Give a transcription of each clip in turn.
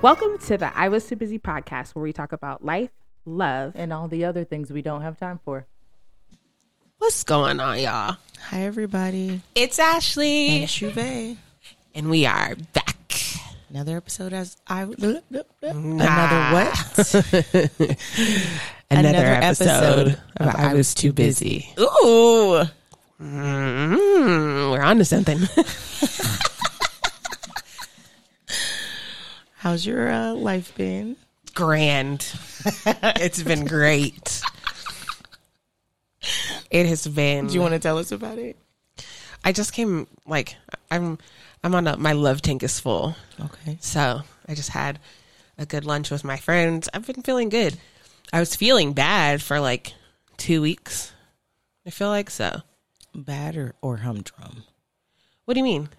Welcome to the I Was Too Busy podcast, where we talk about life, love, and all the other things we don't have time for. What's going on, y'all? Hi, everybody. It's Ashley. And Shuve. And we are back. Another episode as I. Another what? Another, Another, episode, episode of I Was Too Busy. busy. Ooh. Mm-hmm. We're on to something. How's your uh, life been? Grand. it's been great. It has been. Do you want to tell us about it? I just came like I'm. I'm on a, my love tank is full. Okay. So I just had a good lunch with my friends. I've been feeling good. I was feeling bad for like two weeks. I feel like so. Bad or, or humdrum? What do you mean?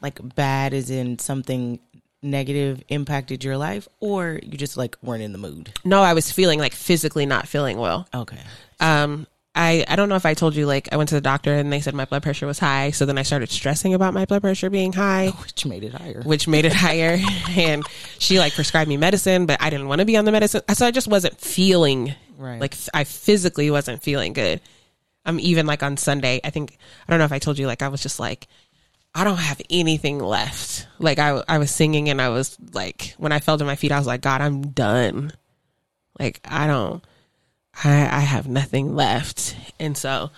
Like bad is in something negative impacted your life or you just like weren't in the mood? No, I was feeling like physically not feeling well. Okay. Um I I don't know if I told you like I went to the doctor and they said my blood pressure was high, so then I started stressing about my blood pressure being high, which made it higher. Which made it higher and she like prescribed me medicine, but I didn't want to be on the medicine. So I just wasn't feeling right. like I physically wasn't feeling good. I'm um, even like on Sunday, I think I don't know if I told you like I was just like I don't have anything left. Like I, I was singing and I was like, when I fell to my feet, I was like, God, I'm done. Like I don't, I, I have nothing left. And so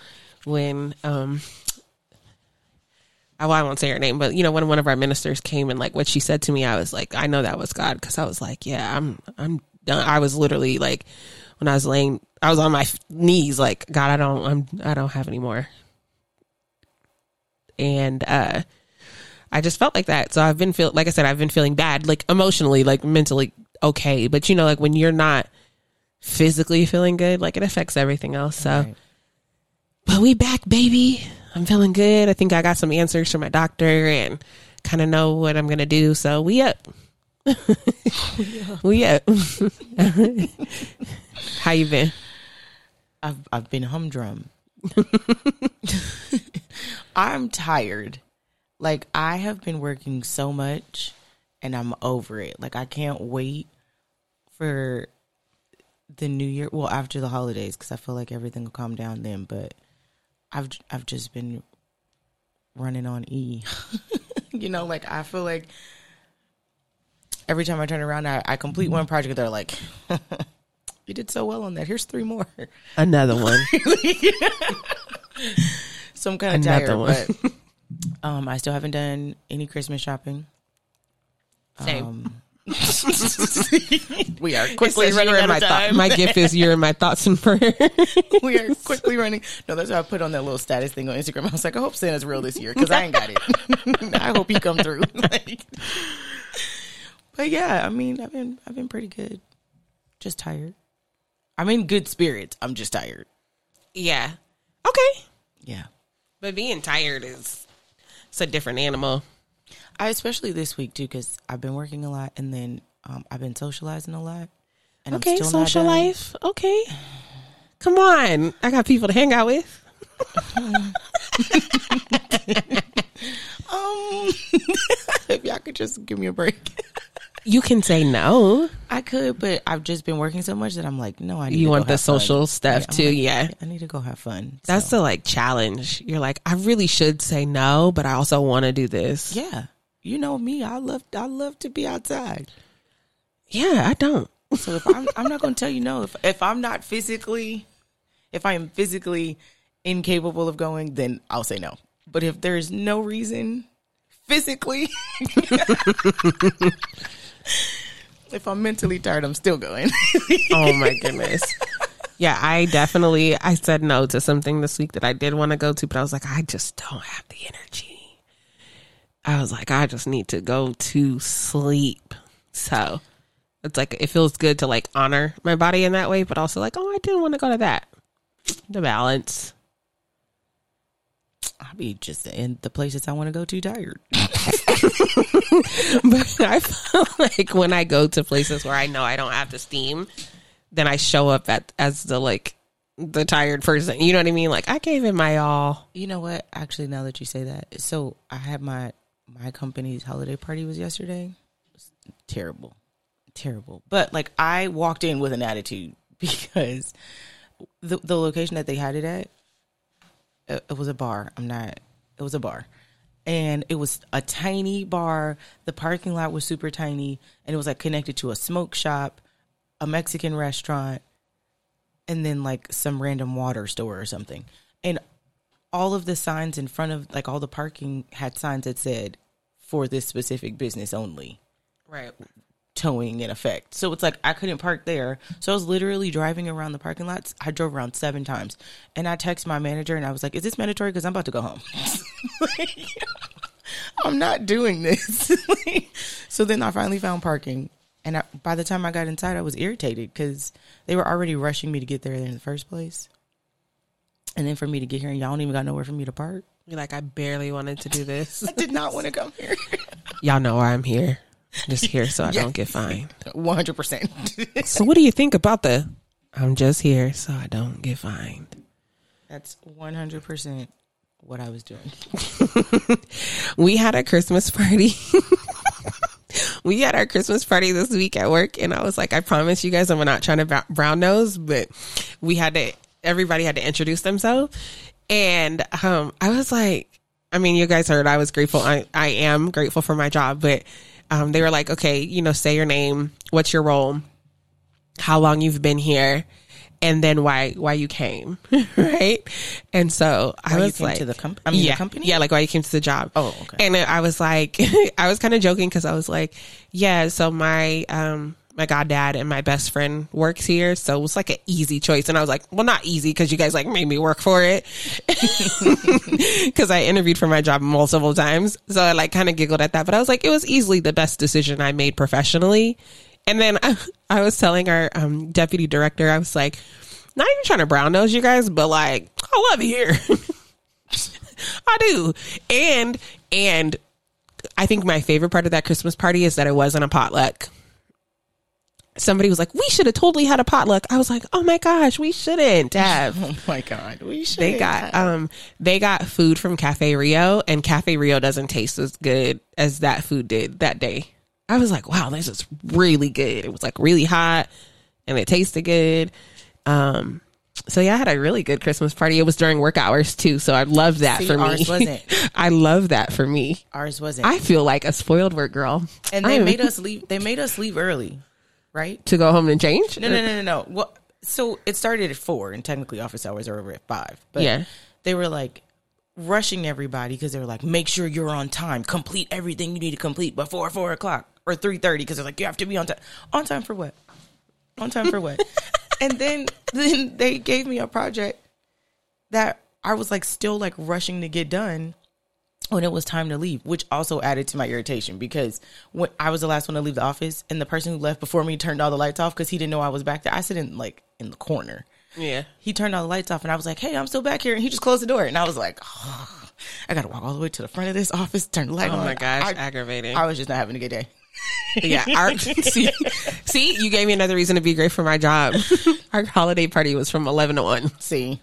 when, um, I, well, I won't say her name, but you know, when one of our ministers came and like what she said to me, I was like, I know that was God. Cause I was like, yeah, I'm, I'm done. I was literally like, when I was laying, I was on my knees, like, God, I don't, I'm, I don't have any more and uh I just felt like that. So I've been feel like I said I've been feeling bad, like emotionally, like mentally okay, but you know like when you're not physically feeling good, like it affects everything else. So right. but we back, baby. I'm feeling good. I think I got some answers from my doctor and kind of know what I'm going to do. So we up. we up. How you been? I've I've been humdrum. I'm tired. Like I have been working so much and I'm over it. Like I can't wait for the new year, well after the holidays cuz I feel like everything will calm down then, but I've I've just been running on E. you know, like I feel like every time I turn around I, I complete one project they're like you did so well on that. Here's three more. Another one. so I'm kind of tired, one. but um, I still haven't done any Christmas shopping. Same. Um, we are quickly running out my of time. my gift is you're in my thoughts and prayers. we are quickly running. No, that's why I put on that little status thing on Instagram. I was like, I hope Santa's real this year because I ain't got it. I hope he come through. like, but yeah, I mean, I've been I've been pretty good. Just tired. I'm in good spirits. I'm just tired. Yeah. Okay. Yeah. But being tired is it's a different animal. I especially this week too because I've been working a lot and then um, I've been socializing a lot. And okay, social life. Okay, come on, I got people to hang out with. um, if y'all could just give me a break. You can say no. I could, but I've just been working so much that I'm like, no, I need You want the social fun. stuff yeah, too, like, yeah. I need to go have fun. That's so. the like challenge. You're like, I really should say no, but I also want to do this. Yeah. You know me, I love I love to be outside. Yeah, I don't. So if I'm I'm not going to tell you no if if I'm not physically if I am physically incapable of going, then I'll say no. But if there's no reason physically if I'm mentally tired, I'm still going. oh my goodness. Yeah, I definitely I said no to something this week that I did want to go to, but I was like, I just don't have the energy. I was like, I just need to go to sleep. So it's like it feels good to like honor my body in that way, but also like, oh, I didn't want to go to that. The balance. I'll be just in the places I want to go to tired. but I feel like when I go to places where I know I don't have to steam, then I show up at as the like the tired person. You know what I mean? Like I gave it my all. You know what? Actually, now that you say that, so I had my my company's holiday party was yesterday. terrible, terrible. But like I walked in with an attitude because the the location that they had it at, it, was a bar. I'm not. It was a bar, and it was a tiny bar. The parking lot was super tiny, and it was like connected to a smoke shop, a Mexican restaurant, and then like some random water store or something. And all of the signs in front of like all the parking had signs that said for this specific business only. Right. Towing in effect. So it's like I couldn't park there. So I was literally driving around the parking lots. I drove around seven times. And I texted my manager and I was like, Is this mandatory? Because I'm about to go home. I'm not doing this. so then I finally found parking. And I, by the time I got inside, I was irritated because they were already rushing me to get there in the first place. And then for me to get here and y'all don't even got nowhere for me to park. You're like, I barely wanted to do this. I did not want to come here. y'all know why I'm here. I'm just here so I yeah. don't get fined. 100%. so what do you think about the I'm just here so I don't get fined? That's 100% what I was doing. we had a Christmas party. we had our Christmas party this week at work, and I was like, I promise you guys, I'm not trying to brown nose, but we had to. Everybody had to introduce themselves, and um, I was like, I mean, you guys heard I was grateful. I I am grateful for my job, but um, they were like, okay, you know, say your name, what's your role, how long you've been here, and then why why you came, right? And so I was like to the, com- I mean, yeah, the company, yeah, like why you came to the job. Oh, okay. And I was like, I was kind of joking because I was like, yeah, so my um my goddad and my best friend works here, so it was like an easy choice. And I was like, well, not easy because you guys like made me work for it because I interviewed for my job multiple times. So I like kind of giggled at that, but I was like, it was easily the best decision I made professionally and then I, I was telling our um, deputy director, I was like, not even trying to brown nose you guys, but like, I love here. I do. And, and I think my favorite part of that Christmas party is that it wasn't a potluck. Somebody was like, "We should have totally had a potluck." I was like, "Oh my gosh, we shouldn't have." Oh my god, we should. They got um, they got food from Cafe Rio, and Cafe Rio doesn't taste as good as that food did that day. I was like, wow, this is really good. It was like really hot and it tasted good. Um, so yeah, I had a really good Christmas party. It was during work hours too, so I love that See, for ours. Wasn't. I love that for me. Ours wasn't. I feel like a spoiled work girl. And they made us leave. They made us leave early, right? To go home and change. No, no, no, no, no. Well, so it started at four, and technically office hours are over at five. But yeah, they were like rushing everybody because they were like, make sure you're on time, complete everything you need to complete before four o'clock or three thirty because they're like, you have to be on time. On time for what? On time for what? and then then they gave me a project that I was like still like rushing to get done when it was time to leave, which also added to my irritation because when I was the last one to leave the office and the person who left before me turned all the lights off because he didn't know I was back there. I sit in like in the corner. Yeah. He turned all the lights off and I was like, Hey, I'm still back here. And he just closed the door. And I was like, oh, I got to walk all the way to the front of this office, turn the light oh on. Oh my gosh, I, aggravating. I was just not having a good day yeah. Our, see, see, you gave me another reason to be great for my job. Our holiday party was from 11 to 1. See?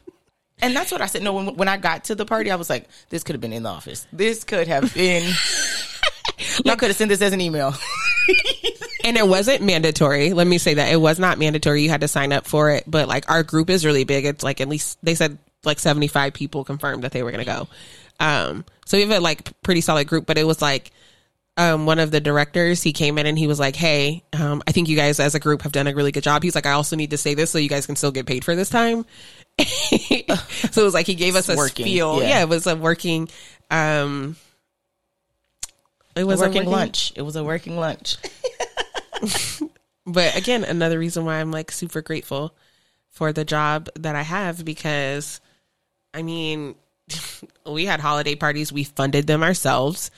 And that's what I said. No, when, when I got to the party, I was like, this could have been in the office. This could have been. Y'all could have sent this as an email. and it wasn't mandatory. Let me say that it was not mandatory. You had to sign up for it, but like our group is really big. It's like at least they said like 75 people confirmed that they were going to go. Um, so we have a like pretty solid group, but it was like um, one of the directors, he came in and he was like, Hey, um, I think you guys as a group have done a really good job. He's like, I also need to say this so you guys can still get paid for this time. so it was like he gave us a working, spiel. Yeah. yeah. it was a working, um, it was a working, a working lunch. It was a working lunch. but again, another reason why I'm like super grateful for the job that I have because I mean, we had holiday parties, we funded them ourselves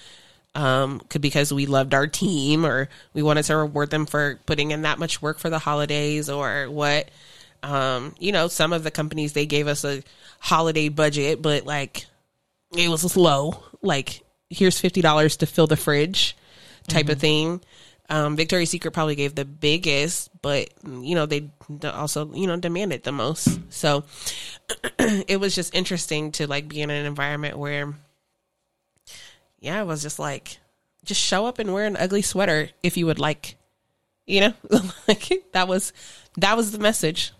um, could because we loved our team or we wanted to reward them for putting in that much work for the holidays or what. Um, you know, some of the companies they gave us a holiday budget, but like it was low. Like here's fifty dollars to fill the fridge, type mm-hmm. of thing. Um, Victoria's Secret probably gave the biggest, but you know they also you know demanded the most. So it was just interesting to like be in an environment where yeah, it was just like just show up and wear an ugly sweater if you would like. You know, like that was that was the message.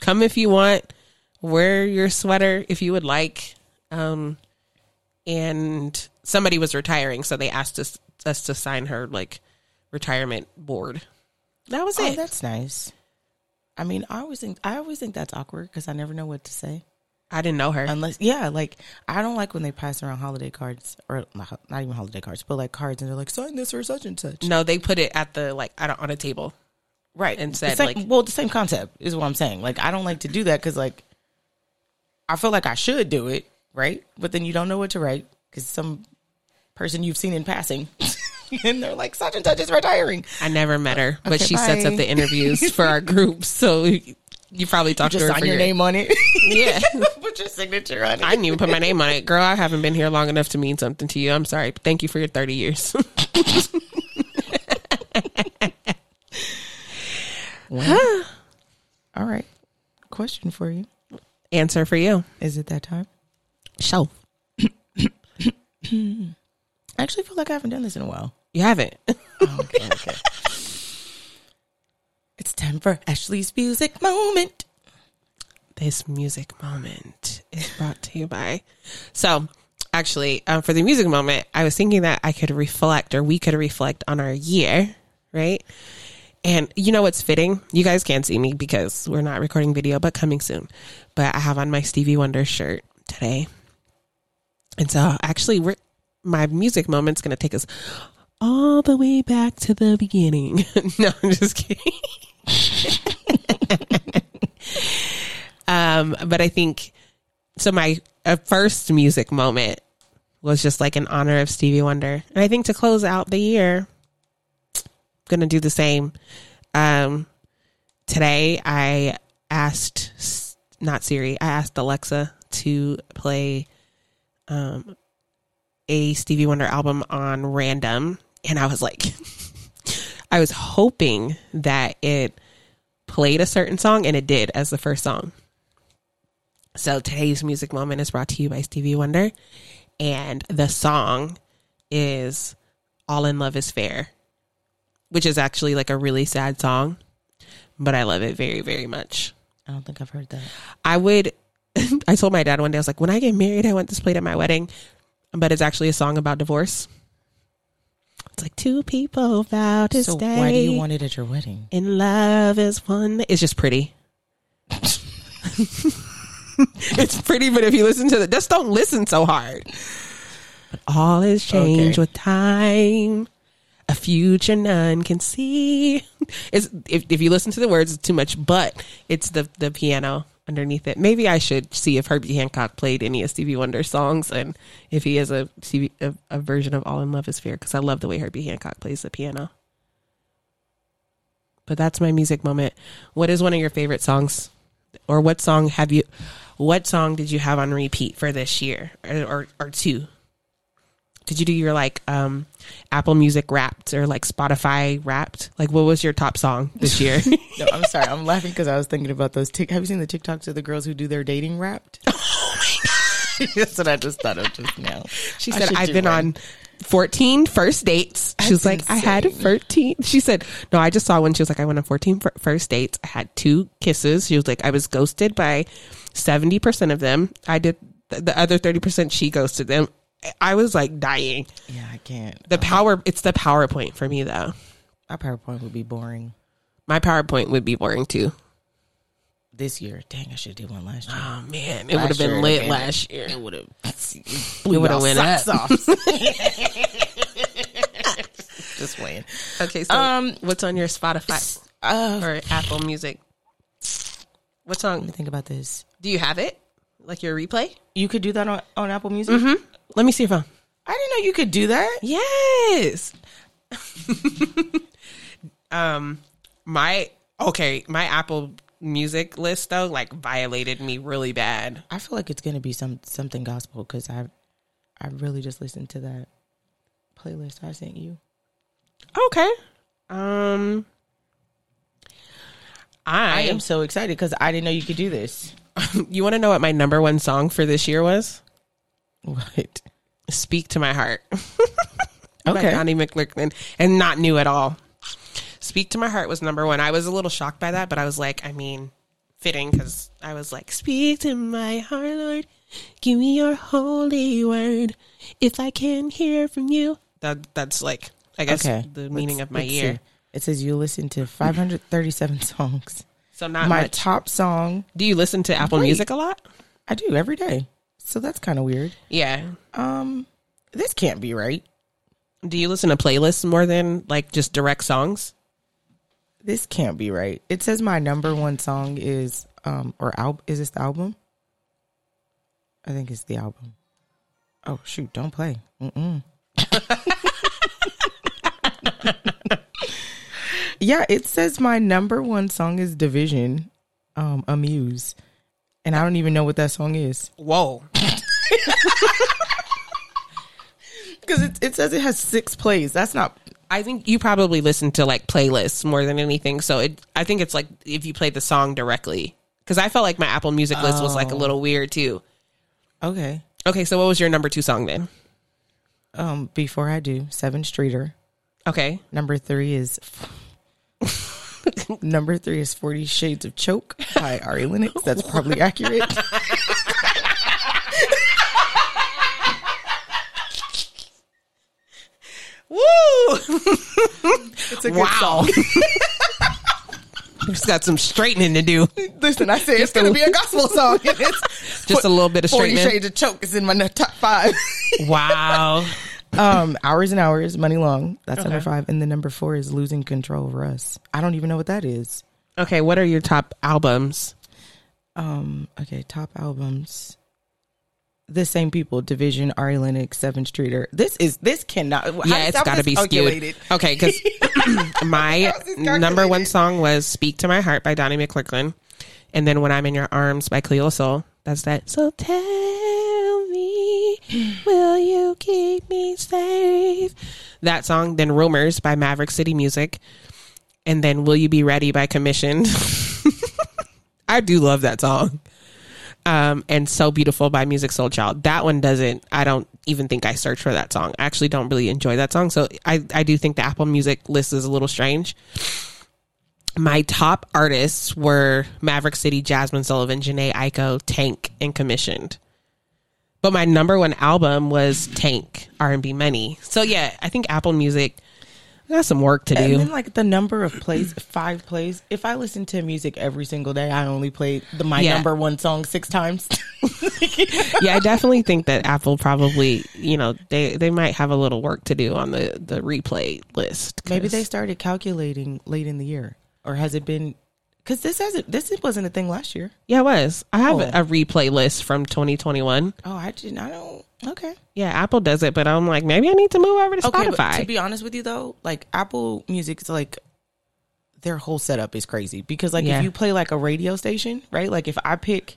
Come if you want, wear your sweater if you would like. Um and somebody was retiring, so they asked us us to sign her like retirement board. That was Oh, it. that's nice. I mean, I always think I always think that's awkward because I never know what to say. I didn't know her. Unless, yeah, like I don't like when they pass around holiday cards or not even holiday cards, but like cards, and they're like, sign this or such and such. no, they put it at the like I don't on a table. Right? and said, same- like- well, the same concept is what I'm saying. Like, I don't like to do that because like I feel like I should do it, right? But then you don't know what to write because some person you've seen in passing, and they're like, such and such is retiring. I never met her, but Okay, she sets up the interviews for our group. So you probably talked Just to her sign for your name on it. Yeah. Put your signature on it. I didn't even put my name on it. Girl, I haven't been here long enough to mean something to you. I'm sorry. Thank you for your 30 years. All right. Question for you. Answer for you. Is it that time? Show. I actually feel like I haven't done this in a while. You haven't. Oh, okay, okay. it's time for Ashley's music moment. This music moment is brought to you by. So, actually, um, for the music moment, I was thinking that I could reflect or we could reflect on our year, right? And you know what's fitting? You guys can't see me because we're not recording video, but coming soon. But I have on my Stevie Wonder shirt today. And so, actually, we're, my music moment's to take us all the way back to the beginning. no, I'm just kidding. Um, but I think so. My uh, first music moment was just like in honor of Stevie Wonder, and I think to close out the year, gonna do the same. Um, today I asked not Siri, I asked Alexa to play um a Stevie Wonder album on random, and I was like, I was hoping that it played a certain song, and it did as the first song. So today's music moment is brought to you by Stevie Wonder, and the song is "All in Love Is Fair," which is actually like a really sad song, but I love it very, very much. I don't think I've heard that. I would. I told my dad one day I was like, when I get married, I want this played at my wedding, but it's actually a song about divorce. It's like two people vow to So stay. why do you want it at your wedding? in love is one. It's just pretty. it's pretty, but if you listen to it, just don't listen so hard. But all is changed Okay. with time. A future none can see. It's if if you listen to the words, it's too much. But it's the the piano underneath it. Maybe I should see if Herbie Hancock played any of Stevie Wonder songs and if he has a a, a version of All in Love Is Fair because I love the way Herbie Hancock plays the piano. But that's my music moment. What is one of your favorite songs, or what song have you? What song did you have on repeat for this year, or or, or two? Did you do your like um Apple Music Wrapped or like Spotify Wrapped? Like, what was your top song this year? No, I'm sorry. I'm laughing because I was thinking about those. Tic- Have you seen the TikToks of the girls who do their dating wrapped? Oh my god! That's what I just thought of just now. She said, I've been one. on 14 first dates. She was That's like, I had insane. 13. She said, No, I just saw one. She was like, I went on 14 fir- first dates. I had two kisses. She was like, I was ghosted by 70% of them. I did the other 30%, she ghosted them. I was like dying. Yeah, I can't. The power, it's the PowerPoint for me though. My PowerPoint would be boring My PowerPoint would be boring too. this year. Dang, I should have did one last year. Oh man, it would have been it lit last year. It would have. It would have went up. off. Just waiting. Okay, so Um, what's on your Spotify Uh, or Apple Music? What let me song? think about this. Do you have it? Like your replay? You could do that on, on Apple Music. Mm-hmm. Let me see if I. I didn't know you could do that. Yes. um, my okay, my Apple Music list though like violated me really bad. I feel like it's gonna be some something gospel because I I really just listened to that playlist I sent you. Okay. Um, I I, am so excited because I didn't know you could do this. you want to know what my number one song for this year was? What? Speak to my heart. by Okay. Donnie McClurkin, and not new at all. Speak to My Heart was number one. I was a little shocked by that, but I was like, I mean, fitting because I was like, Speak to my heart, Lord. Give me your holy word. If I can hear from you. That That's like, I guess, Okay. the meaning Let's- of my year. see. It says you listen to 537 songs. So not My much. top song, Do you listen to Apple Wait. Music a lot? I do every day. So that's kind of weird. Yeah. Um, this can't be right. Do you listen to playlists more than like just direct songs? This can't be right. It says my number one song is um or al- is this the album? I think it's the album. Oh shoot! Don't play. Mm-mm. yeah, it says my number one song is dvsn, um, A Muse, and I don't even know what that song is Whoa. because it it says it has six plays. That's not. I think you probably listen to like playlists more than anything. So it, I think it's like if you played the song directly. Because I felt like my Apple Music list was like a little weird too. Okay. Okay, so what was your number two song then? Um, before I do, Sevyn Streeter. Okay. Number three is number three is Forty Shades of Choke by Ari Lennox. That's probably accurate. Woo! It's a good wow. song. Just got some straightening to do. Listen, I said it's gonna be a gospel song. It's Just a little bit of Forty straightening. Shades of Choke is in my top five. Wow. Um, Hours and Hours, Muni Long. That's Okay. number five, and then number four is Losing Control of Us. I don't even know what that is. Okay, what are your top albums? Um, okay, top albums. The same people, dvsn, Ari Lennox, Sevyn Streeter. This is this cannot. how- Yeah, it's got to be skewed. Okay, because my How is this number one song was "Speak to My Heart" by Donnie McClurkin, and then "When I'm in Your Arms" by Cleo Sol. That's that. So tell will you keep me safe? That song. Then "Rumors" by Maverick City Music, and then "Will You Be Ready" by Commission. I do love that song. Um, and So Beautiful by Musiq Soulchild. That one doesn't, I don't even think I search for that song. I actually don't really enjoy that song. So I, I do think the Apple Music list is a little strange. My top artists were Maverick City, Jazmine Sullivan, Jhené Aiko, Tank, and Commissioned. But my number one album was Tank, R&B Money. So yeah, I think Apple Music got some work to And do. then like the number of plays, five plays. If I listen to music every single day, I only play the my Yeah. number one song six times. yeah, I definitely think that Apple probably, you know, they they might have a little work to do on the the replay list. Maybe they started calculating late in the year, or has it been? Because this hasn't. This wasn't a thing last year. Yeah, it was. I have Oh. a replay list from 2021. Oh, I didn't. I don't. Okay. Yeah, Apple does it, but I'm like, maybe I need to move over to Okay, Spotify. to be honest with you though, like Apple Music is like their whole setup is crazy because like Yeah. if you play like a radio station, right? Like if I pick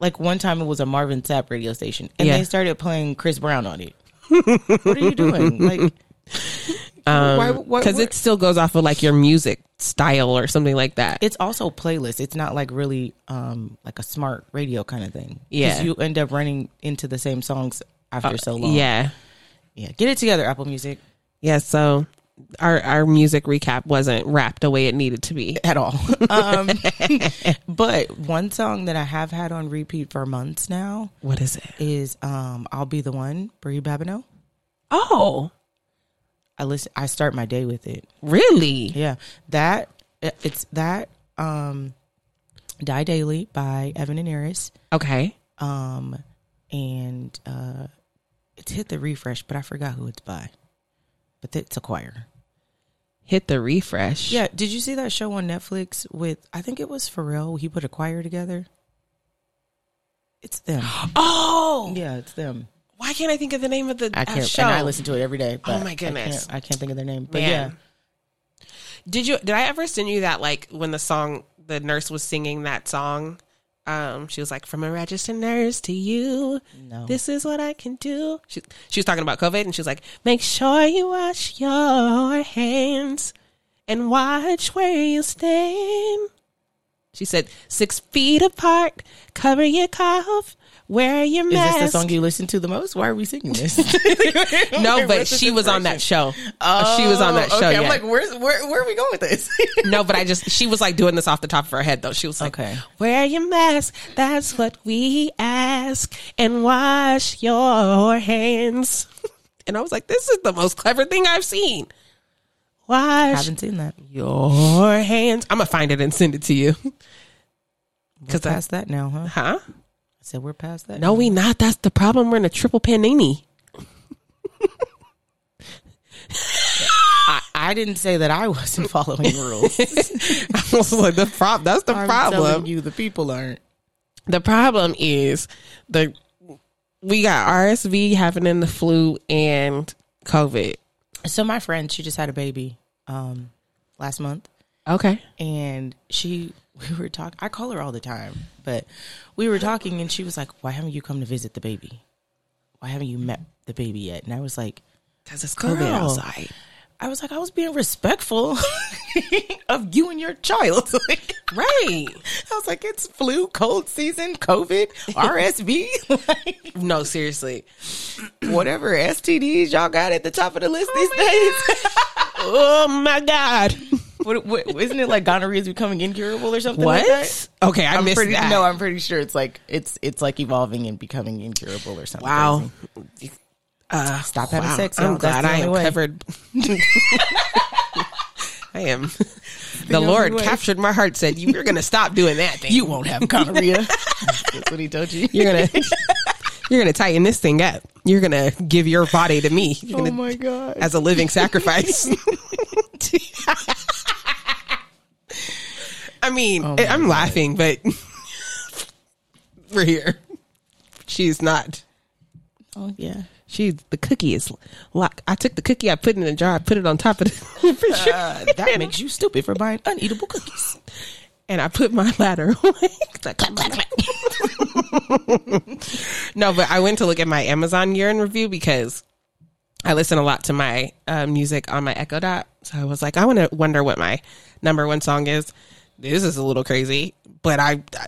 like one time it was a Marvin Sapp radio station and Yeah. they started playing Chris Brown on it. what are you doing? Like because why- it still goes off of like your music style or something like that. it's also playlist. It's not like really um like a smart radio kind of thing. Yeah. you end up running into the same songs after so long. yeah, yeah. Get it together, Apple Music. yeah. So our our music recap wasn't wrapped the way it needed to be. at all. Um, but one song that I have had on repeat for months now What is it? is um, "I'll Be the One" Brie Babineau. Oh, I listen. I start my day with it. really? Yeah, that it's that um, "Die Daily" by Evan and Eris. Okay. Um, and uh, it's hit the refresh, but I forgot who it's by. But it's a choir. Hit the refresh. Yeah, did you see that show on Netflix with? I think it was Pharrell. He put a choir together. It's them. Oh, Yeah, it's them. Why can't I think of the name of the I uh, can't. show? And I listen to it every day. But Oh, my goodness. I can't, I can't think of their name. But Man. yeah, Did you? Did I ever send you that? Like when the song, the nurse was singing that song. Um, she was like, "From a registered nurse to you, No. this is what I can do." She she was talking about COVID, and she was like, "Make sure you wash your hands and watch where you stand." She said, six feet apart, cover your cough, wear your mask. Is this the song you listen to the most? Why are we singing this? no, but she was on that show. Oh, she was on that oh, show. Okay, yeah. I'm like, where's where where are we going with this? no, but I just she was like doing this off the top of her head though. She was like, okay. wear your mask. That's what we ask, and wash your hands. And I was like, this is the most clever thing I've seen. Wash. Haven't seen that. Your hands. I'm gonna find it and send it to you. Because past that now, huh? Huh? Said we're past that. No, we not. That's the problem. We're in a triple panini. I, I, didn't say that I wasn't following rules. I was like, the prop. That's the I'm problem. you, the people aren't. The problem is the we got RSV happening, the flu, and COVID. So my friend, she just had a baby um, last month. Okay. And she, we were talking. I call her all the time, but we were talking, and she was like, "Why haven't you come to visit the baby? Why haven't you met the baby yet?" And I was like, "Cause it's COVID outside." I was like, I was being respectful of you and your child. like, right. I was like, it's flu, cold season, COVID, RSV. like, no, seriously. Whatever STDs y'all got at the top of the list oh these days. oh my God. What, what, isn't it like gonorrhea is becoming incurable or something what? like Okay, I am missed pretty, that. No, I'm pretty sure it's like it's it's like evolving and becoming incurable or something. Wow. Uh, Stop having wow. sex. I'm glad I am way. covered. I am. The, the Lord captured my heart. Said you are going to stop doing that. Thing. You won't have gonorrhea. That's what he told you. You're gonna. You're gonna tighten this thing up. You're gonna give your body to me. You're oh gonna, my god! As a living sacrifice. I mean, oh I'm god. laughing, but we're here. She's not. Oh yeah. She the cookie is locked. I took the cookie, I put it in a jar, I put it on top of the uh, that makes you stupid for buying uneatable cookies. And I put my ladder away. no, but I went to look at my Amazon year in review because I listen a lot to my uh, music on my Echo Dot. So I was like, I want to wonder what my number one song is. This is a little crazy, but I, I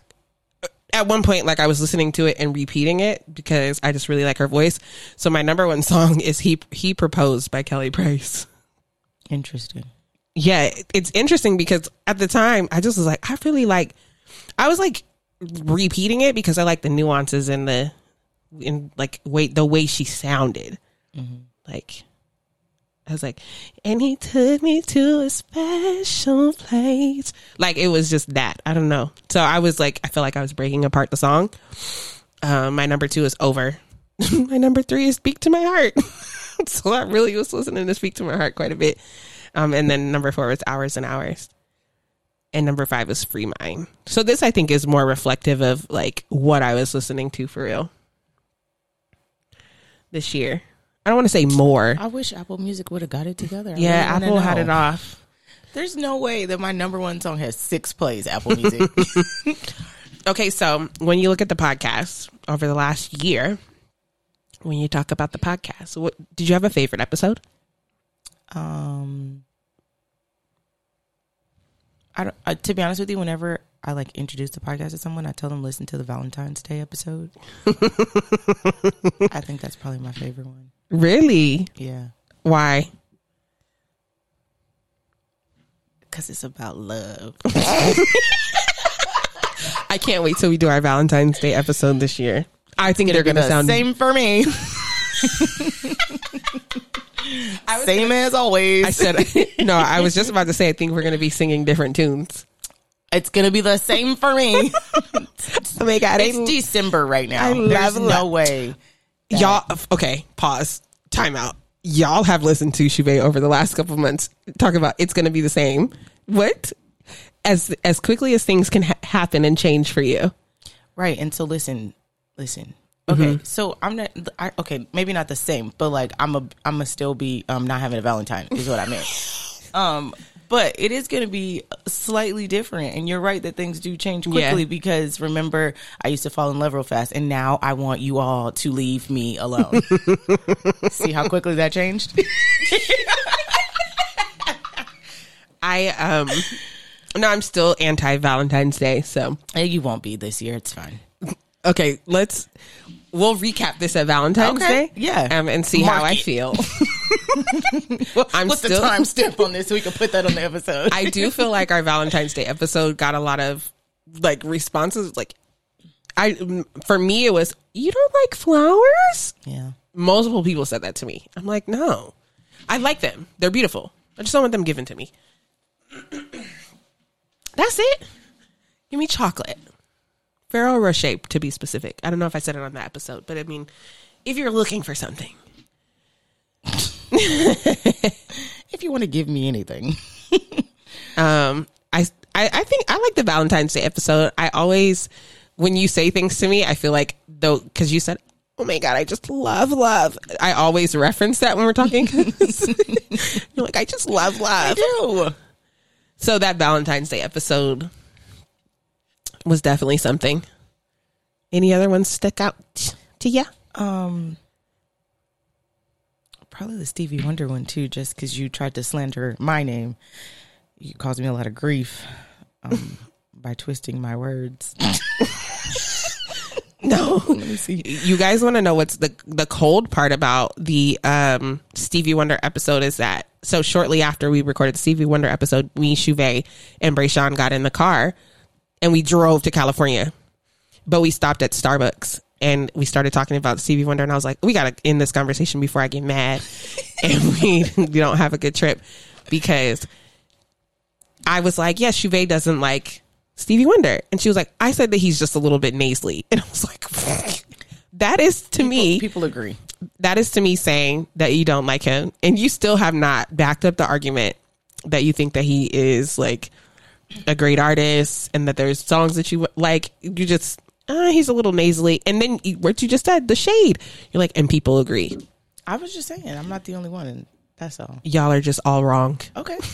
at one point, like I was listening to it and repeating it because I just really like her voice. So my number one song is "He He Proposed" by Kelly Price. Interesting. Yeah, it's interesting because at the time I just was like, I really like. I was like repeating it because I like the nuances and the in like wait the way she sounded. Mm-hmm. Like I was like, and he took me to a special place. Like it was just that. I don't know. So I was like, I feel like I was breaking apart the song. Um, my number two is over. my number three is speak to my heart. so I really was listening to speak to my heart quite a bit. Um, and then number four was hours and hours. And number five is free mind. So this I think is more reflective of like what I was listening to for real this year. I don't want to say more. I wish Apple Music would have got it together. I yeah, really Apple had it off. There's no way that my number one song has six plays. Apple Music. okay, so when you look at the podcast over the last year, when you talk about the podcast, what did you have a favorite episode? Um, I don't. Uh, to be honest with you, whenever I like introduce the podcast to someone, I tell them listen to the Valentine's Day episode. I think that's probably my favorite one. Really? Yeah. Why? Because it's about love. I can't wait till we do our Valentine's Day episode this year. I think they're going to sound the same for me. Same gonna, as always. I said no. I was just about to say I think we're going to be singing different tunes. It's gonna be the same for me. oh my god, it's I, December right now. I There's no way. That... Y'all, okay, pause, time out. Y'all have listened to Shuve over the last couple months talk about it's gonna be the same. What? As as quickly as things can ha- happen and change for you, right? And so listen, listen. Okay, mm-hmm. so I'm not. I, okay, maybe not the same, but like I'm a. I'm gonna still be um not having a Valentine is what I meant. um, but it is going to be slightly different. And you're right that things do change quickly yeah. because remember, I used to fall in love real fast, and now I want you all to leave me alone. See how quickly that changed? I um No, I'm still anti Valentine's Day. So You won't be this year. It's fine. okay, let's we'll recap this at Valentine's Okay, Day. yeah. um, and see Mark how I it. feel. I'm What's still- the timestamp on this so we can put that on the episode? I do feel like our Valentine's Day episode got a lot of like responses. Like, I for me it was you don't like flowers. yeah. Multiple people said that to me. I'm like, no, I like them. They're beautiful. I just don't want them given to me. That's it. Give me chocolate. Ferrero Rocher, to be specific. I don't know if I said it on that episode, but I mean, if you're looking for something, If you want to give me anything. um, I, I I think I like the Valentine's Day episode. I always, when you say things to me, I feel like though because you said, "Oh my god, I just love love." I always reference that when we're talking. you're like, I just love love. I do. So that Valentine's Day episode was definitely something. Any other ones stick out to you? Um, probably the Stevie Wonder one too, just because you tried to slander my name. You caused me a lot of grief um, by twisting my words. No. Let me see. You guys want to know what's the the cold part about the um, Stevie Wonder episode is that so shortly after we recorded the Stevie Wonder episode, me, Shuve, and Brayshawn got in the car and we drove to California. But we stopped at Starbucks and we started talking about Stevie Wonder and I was like, we got to end this conversation before I get mad and we, we don't have a good trip because I was like, yes, Shuve doesn't like Stevie Wonder. And she was like, I said that he's just a little bit nasally. And I was like, that is to me, People agree. that is to me saying that you don't like him. And you still have not backed up the argument that you think that he is like a great artist and that there's songs that you like. You just, uh, he's a little nasally. And then you- what you just said, the shade. You're like, and people agree. I was just saying, I'm not the only one, and that's all. Y'all are just all wrong. Okay.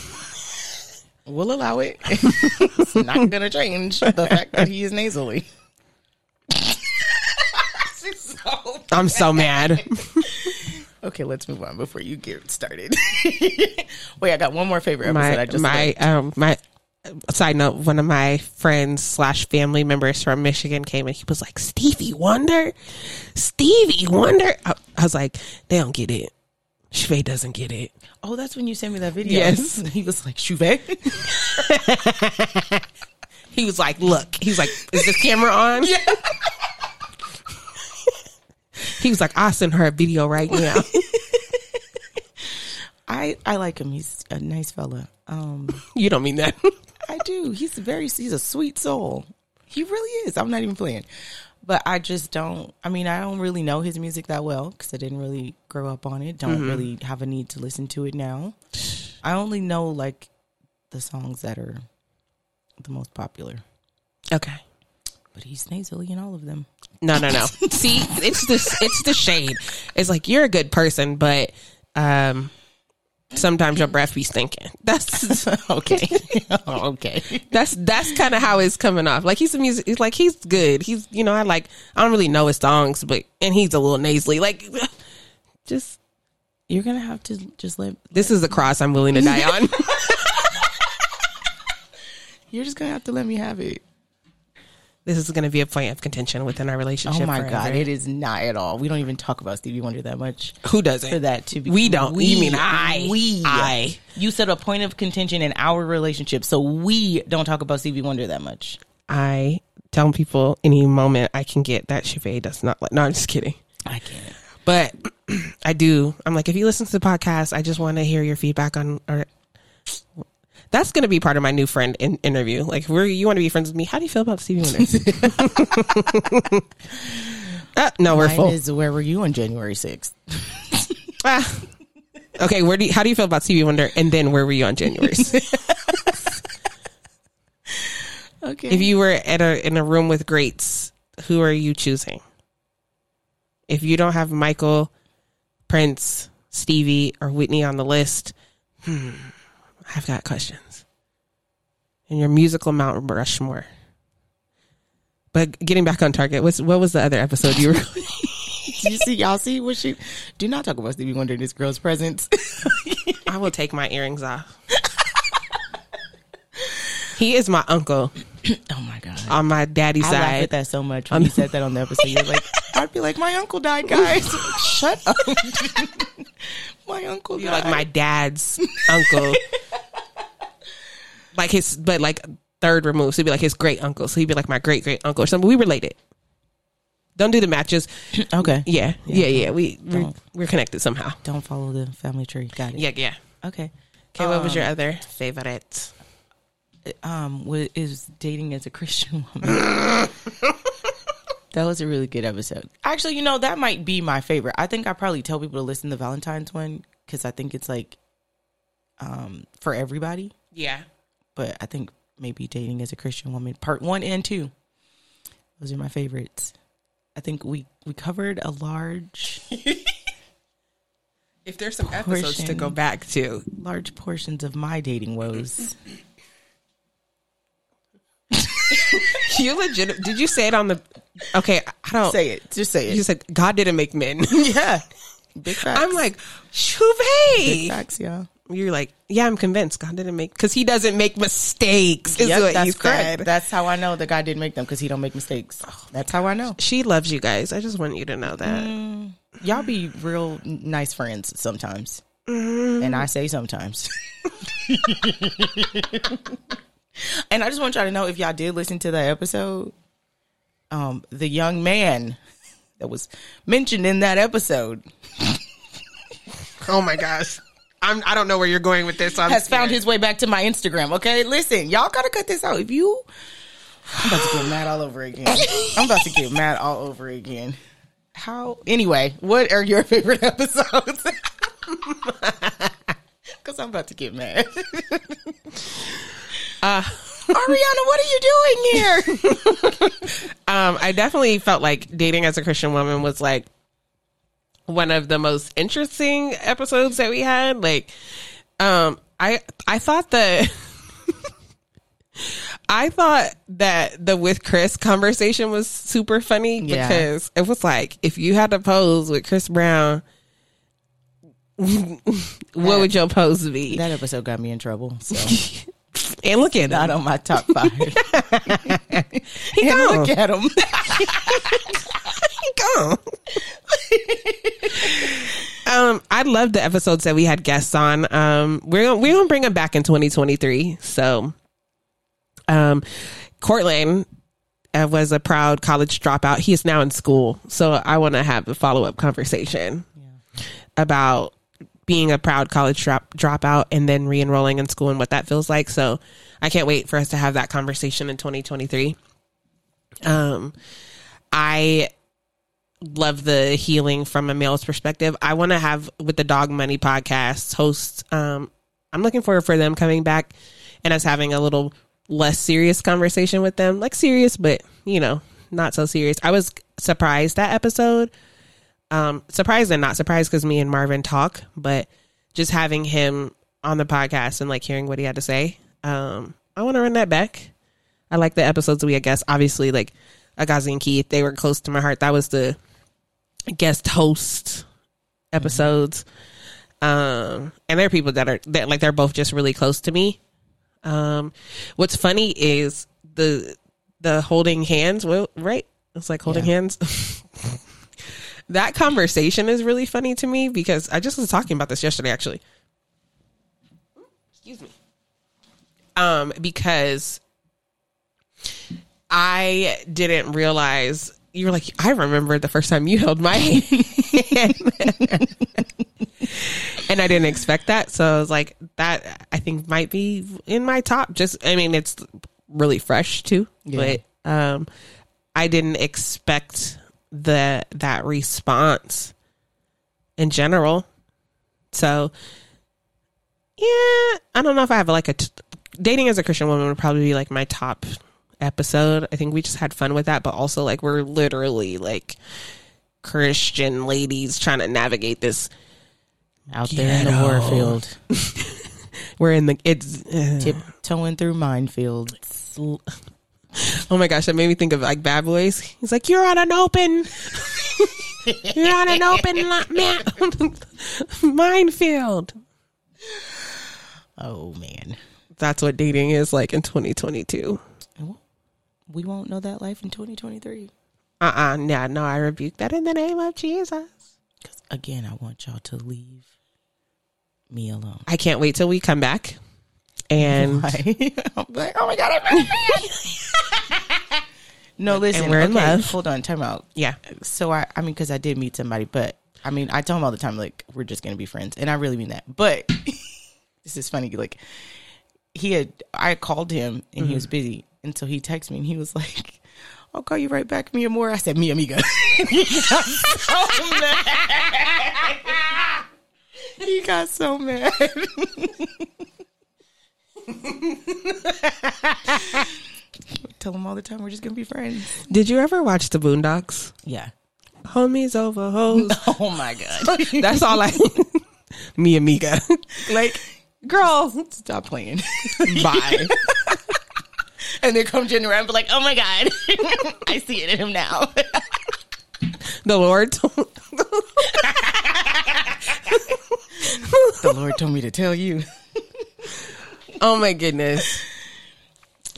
We'll allow it. it's not going to change the fact that he is nasally. I'm so mad. Okay, let's move on before you get started. Wait, I got one more favorite episode. my I just my um my side note one of my friends slash family members from michigan came and he was like stevie wonder stevie wonder i, I was like they don't get it Shvay doesn't get it Oh, that's when you sent me that video. Yes. he was like Shuve. he was like look he's like is this camera on Yeah. he was like i'll send her a video right now I I like him. He's a nice fella. Um, you don't mean that I do. He's very. He's a sweet soul. He really is. I'm not even playing. But I just don't. I mean, I don't really know his music that well because I didn't really grow up on it. Don't really have a need to listen to it now. I only know like the songs that are the most popular. okay But he's nasally in all of them. no no no see it's this it's the shade it's like you're a good person but um sometimes your breath be stinking that's okay. okay. That's that's kind of how it's coming off. Like he's a music. He's like he's good. He's you know I like I don't really know his songs, but and he's a little nasally. Like just You're gonna have to just let. this is the cross I'm willing to die on. You're just gonna have to let me have it. This is going to be a point of contention within our oh relationship. Oh my forever. god, it is not at all. We don't even talk about Stevie Wonder that much. Who doesn't? For that to be, We don't. You mean I. We. I. You said a point of contention in our relationship, so we don't talk about Stevie Wonder that much. I tell people any moment I can get that Chevy does not like. No, I'm just kidding. I can't. But I do. I'm like, if you listen to the podcast, I just want to hear your feedback on. Or that's going to be part of my new friend in, interview. Like, where you want to be friends with me? How do you feel about Stevie Wonder? uh, no, we're Mine full. is where were you on January sixth? Ah. Okay, where do you, how do you feel about Stevie Wonder? And then where were you on January? 6th? Okay. if you were at a in a room with greats, who are you choosing? If you don't have Michael, Prince, Stevie, or Whitney on the list, hmm, I've got questions. And your musical Mount Rushmore. But getting back on target, what's what was the other episode you were? Do you see y'all see what she? Do not talk about Stevie Wonder in this girl's presence. I will take my earrings off. he is my uncle oh my god. on my daddy's I laughed side. at that so much when you said that on the episode. You're like, I'd be like, my uncle died, guys. Shut up. my uncle You're died. like my dad's uncle. like his, but like third removed. So he'd be like his great uncle. So he'd be like my great great uncle or something. We related. Don't do the matches. okay. Yeah, yeah, yeah. We we're, Don't. we're connected somehow. Don't follow the family tree. Got it. Yeah, yeah. Okay. Okay, what was your other favorite? Um, what is dating as a Christian woman? That was a really good episode. Actually, you know that might be my favorite. I think I probably tell people to listen to Valentine's one because I think it's like, um, for everybody. Yeah. But I think maybe dating as a Christian woman, part one and two. Those are my favorites. I think we we covered a large If there's some episodes to go back to, large portions of my dating woes. you legit. Did you say it on the? Okay, I don't. Say it. Just say it. You said God didn't make men. yeah. Big facts. I'm like, Big facts, y'all. You're like, yeah, I'm convinced God didn't make because He doesn't make mistakes. Is Yep, what that's you correct. said. That's how I know the God didn't make them because he don't make mistakes. That's how I know. She loves you guys. I just want you to know that. Mm. Y'all be real nice friends sometimes, Mm-hmm. and I say sometimes. And I just want y'all to know if y'all did listen to that episode, um, the young man that was mentioned in that episode Oh my gosh. I'm, I don't know where you're going with this. So I'm has found his way back to my Instagram. Okay, listen, y'all gotta cut this out. If you, I'm about to get mad all over again. I'm about to get mad all over again. How? Anyway, what are your favorite episodes? Because I'm about to get mad. Uh, Ariana, what are you doing here? um, I definitely felt like dating as a Christian woman was like one of the most interesting episodes that we had. Like, um, I I thought that I thought that the with Chris conversation was super funny Yeah. because it was like if you had to pose with Chris Brown, what would your pose be? that episode got me in trouble. So and look at not him. on my top five. He and gone. look at him. He gone. um, I love the episodes that we had guests on. Um, we're gonna, we're gonna bring them back in 2023. So, um, Cortland uh, was a proud college dropout. He is now in school, so I want to have a follow up conversation about being a proud college drop dropout and then re-enrolling in school and what that feels like. So, I can't wait for us to have that conversation in 2023. Um, I love the healing from a male's perspective. I want to have with the Dog Money podcast host. Um, I'm looking forward for them coming back and us having a little less serious conversation with them, like serious, but you know, not so serious. I was surprised that episode. Um, surprised and not surprised because me and Marvin talk, but just having him on the podcast and like hearing what he had to say. Um, I want to run that back. I like the episodes we had guests. Obviously, like Agazi and Keith, they were close to my heart. That was the guest host episodes. Um, and there are people that are that like they're both just really close to me. Um, what's funny is the the holding hands. Well, right? It's like holding Yeah. hands. that conversation is really funny to me because I just was talking about this yesterday, actually. Excuse me. Um, because I didn't realize you were like, I remember the first time you held my hand. and I didn't expect that. So I was like, that I think might be in my top. Just, I mean, it's really fresh too, Yeah. but, um, I didn't expect the, that response in general. So yeah, I don't know if I have like a t- dating as a Christian woman would probably be like my top episode. I think we just had fun with that, but also like we're literally like Christian ladies trying to navigate this. Out there in the war Ghetto. field, We're in the it's. uh, tiptoeing through minefields. Oh my gosh, that made me think of like Bad Boys. He's like, you're on an open. you're on an open man- minefield. Oh man, That's what dating is like in 2022. We won't know that life in 2023. Uh uh Yeah, no, I rebuke that in the name of Jesus. Because again, I want y'all to leave me alone. I can't wait till we come back. And I'm like, oh my God, I'm No, listen. We're in okay, love. Hold on, time out. yeah, So I, I mean, because I did meet somebody, but I mean, I tell him all the time, like, we're just gonna be friends, and I really mean that. But this is funny. Like, he had, I called him, and he was mm-hmm. busy, and so he texted me, and he was like, "I'll call you right back, Mia Moore." I said, "Mia amiga." he got so mad. he got so mad. Tell him all the time we're just gonna be friends. Did you ever watch the Boondocks? Yeah. Homies over hoes. Oh my god. That's all I. Me amiga. like, girl, stop playing. Bye. and then come January and be like, oh my God, I see it in him now. The Lord. told- the Lord told me to tell you. Oh my goodness.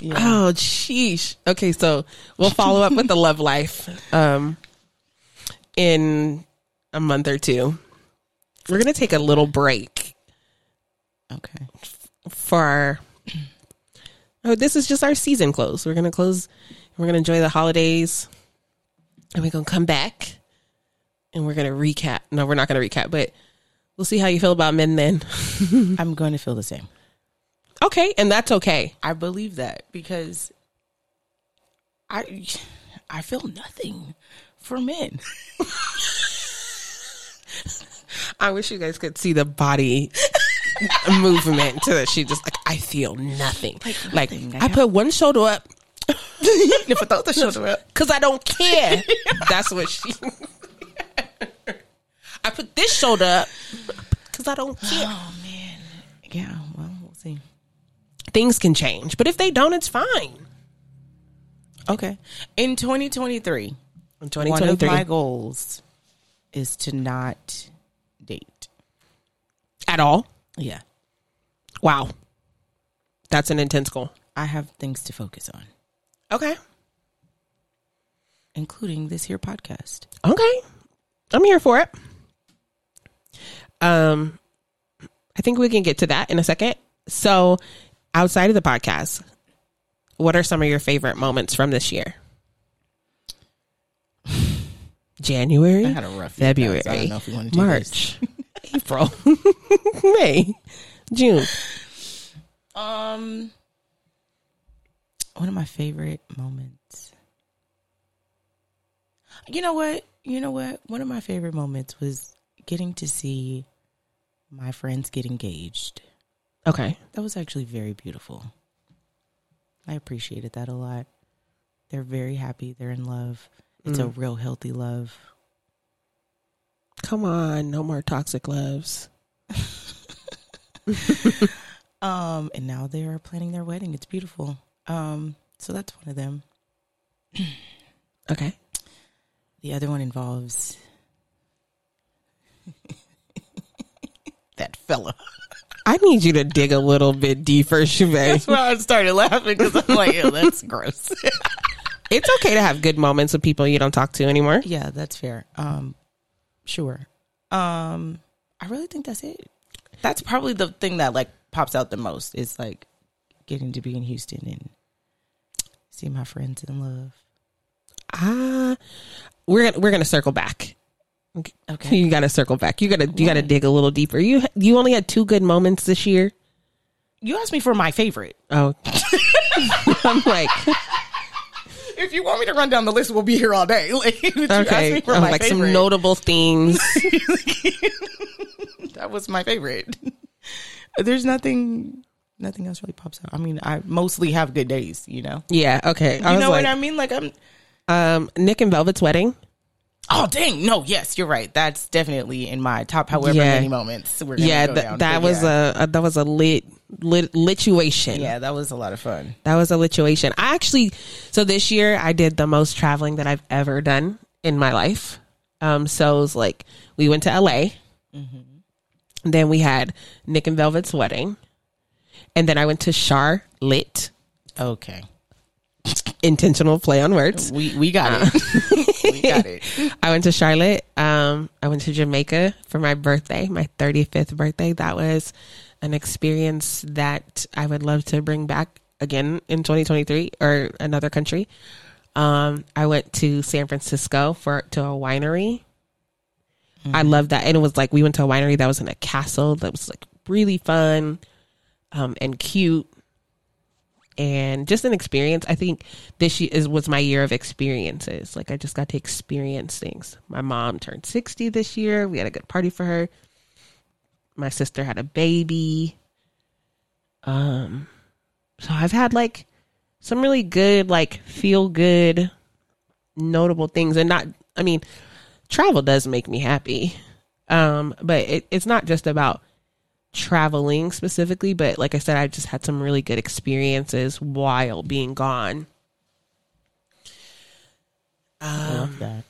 Oh, sheesh. Okay, so we'll follow up with the love life um, in a month or two. We're going to take a little break Okay. for our. Oh, this is just our season close. We're going to close. We're going to enjoy the holidays. And we're going to come back and we're going to recap. No, we're not going to recap, but we'll see how you feel about men then. I'm going to feel the same. Okay, and that's okay. I believe that because I I feel nothing for men. I wish you guys could see the body movement to that. She just like I feel nothing. Like, nothing. I put one shoulder up if I thought the shoulder up. because I don't care. That's what she. I put this shoulder up because I don't care. Oh man. Yeah, well, we'll see. Things can change, but if they don't, it's fine. Okay. In 2023, In one of my goals is to not date. at all. Yeah. Wow, that's an intense goal. I have things to focus on, Okay, including this here podcast. okay, I'm here for it. Um, I think we can get to that in a second. So, outside of the podcast, what are some of your favorite moments from this year? January, I had a rough February. I don't know if you wanna March, April, May, June. Um, one of my favorite moments. You know what? You know what? One of my favorite moments was getting to see my friends get engaged. Okay, That was actually very beautiful. I appreciated that a lot. They're very happy. They're in love. It's a real healthy love. come on, no more toxic loves. Um, and now they are planning their wedding. It's beautiful. Um, so that's one of them. Okay, The other one involves that fella. I need you to dig a little bit deeper, Shabay. That's why I started laughing because I'm like, "Ew, that's gross. It's okay to have good moments with people you don't talk to anymore. yeah, that's fair. Um, sure. Um, I really think that's it. That's probably the thing that like pops out the most is like getting to be in Houston and see my friends in love. Ah, we're gonna we're gonna circle back. Okay. You got to circle back. You got to you got to dig a little deeper. You you only had two good moments this year. You asked me for my favorite. Oh, I'm like If you want me to run down the list, we'll be here all day. Like, okay, me for I'm my like some notable themes. that was my favorite. There's nothing, nothing else really pops out. I mean, I mostly have good days. You know. yeah, okay. I You know like, what I mean? Like I'm. um, Nick and Velvet's wedding. Oh dang! No, yes, you're right. That's definitely in my top. However Yeah. many moments we're gonna Yeah, go th- down. that was yeah. a, a that was a lit lit lituation. yeah, that was a lot of fun. That was a lituation. I actually, so this year I did the most traveling that I've ever done in my life. Um, so it was like we went to LA, then we had Nick and Velvet's wedding, and then I went to Charlotte. Okay. Intentional play on words. We we got it. we got it. I went to Charlotte. Um, I went to Jamaica for my birthday, my 35th birthday. That was an experience that I would love to bring back again in 2023 or another country. Um, I went to San Francisco for to a winery. I love that, and it was like we went to a winery that was in a castle that was like really fun, um, and cute, and just an experience. I think this is was my year of experiences. Like I just got to experience things. My mom turned 60 this year. We had a good party for her. My sister had a baby. Um, so I've had like some really good, like feel good, notable things, and not. I mean, travel does make me happy, um, but it, it's not just about traveling specifically. But like I said, I just had some really good experiences while being gone. I love um, that.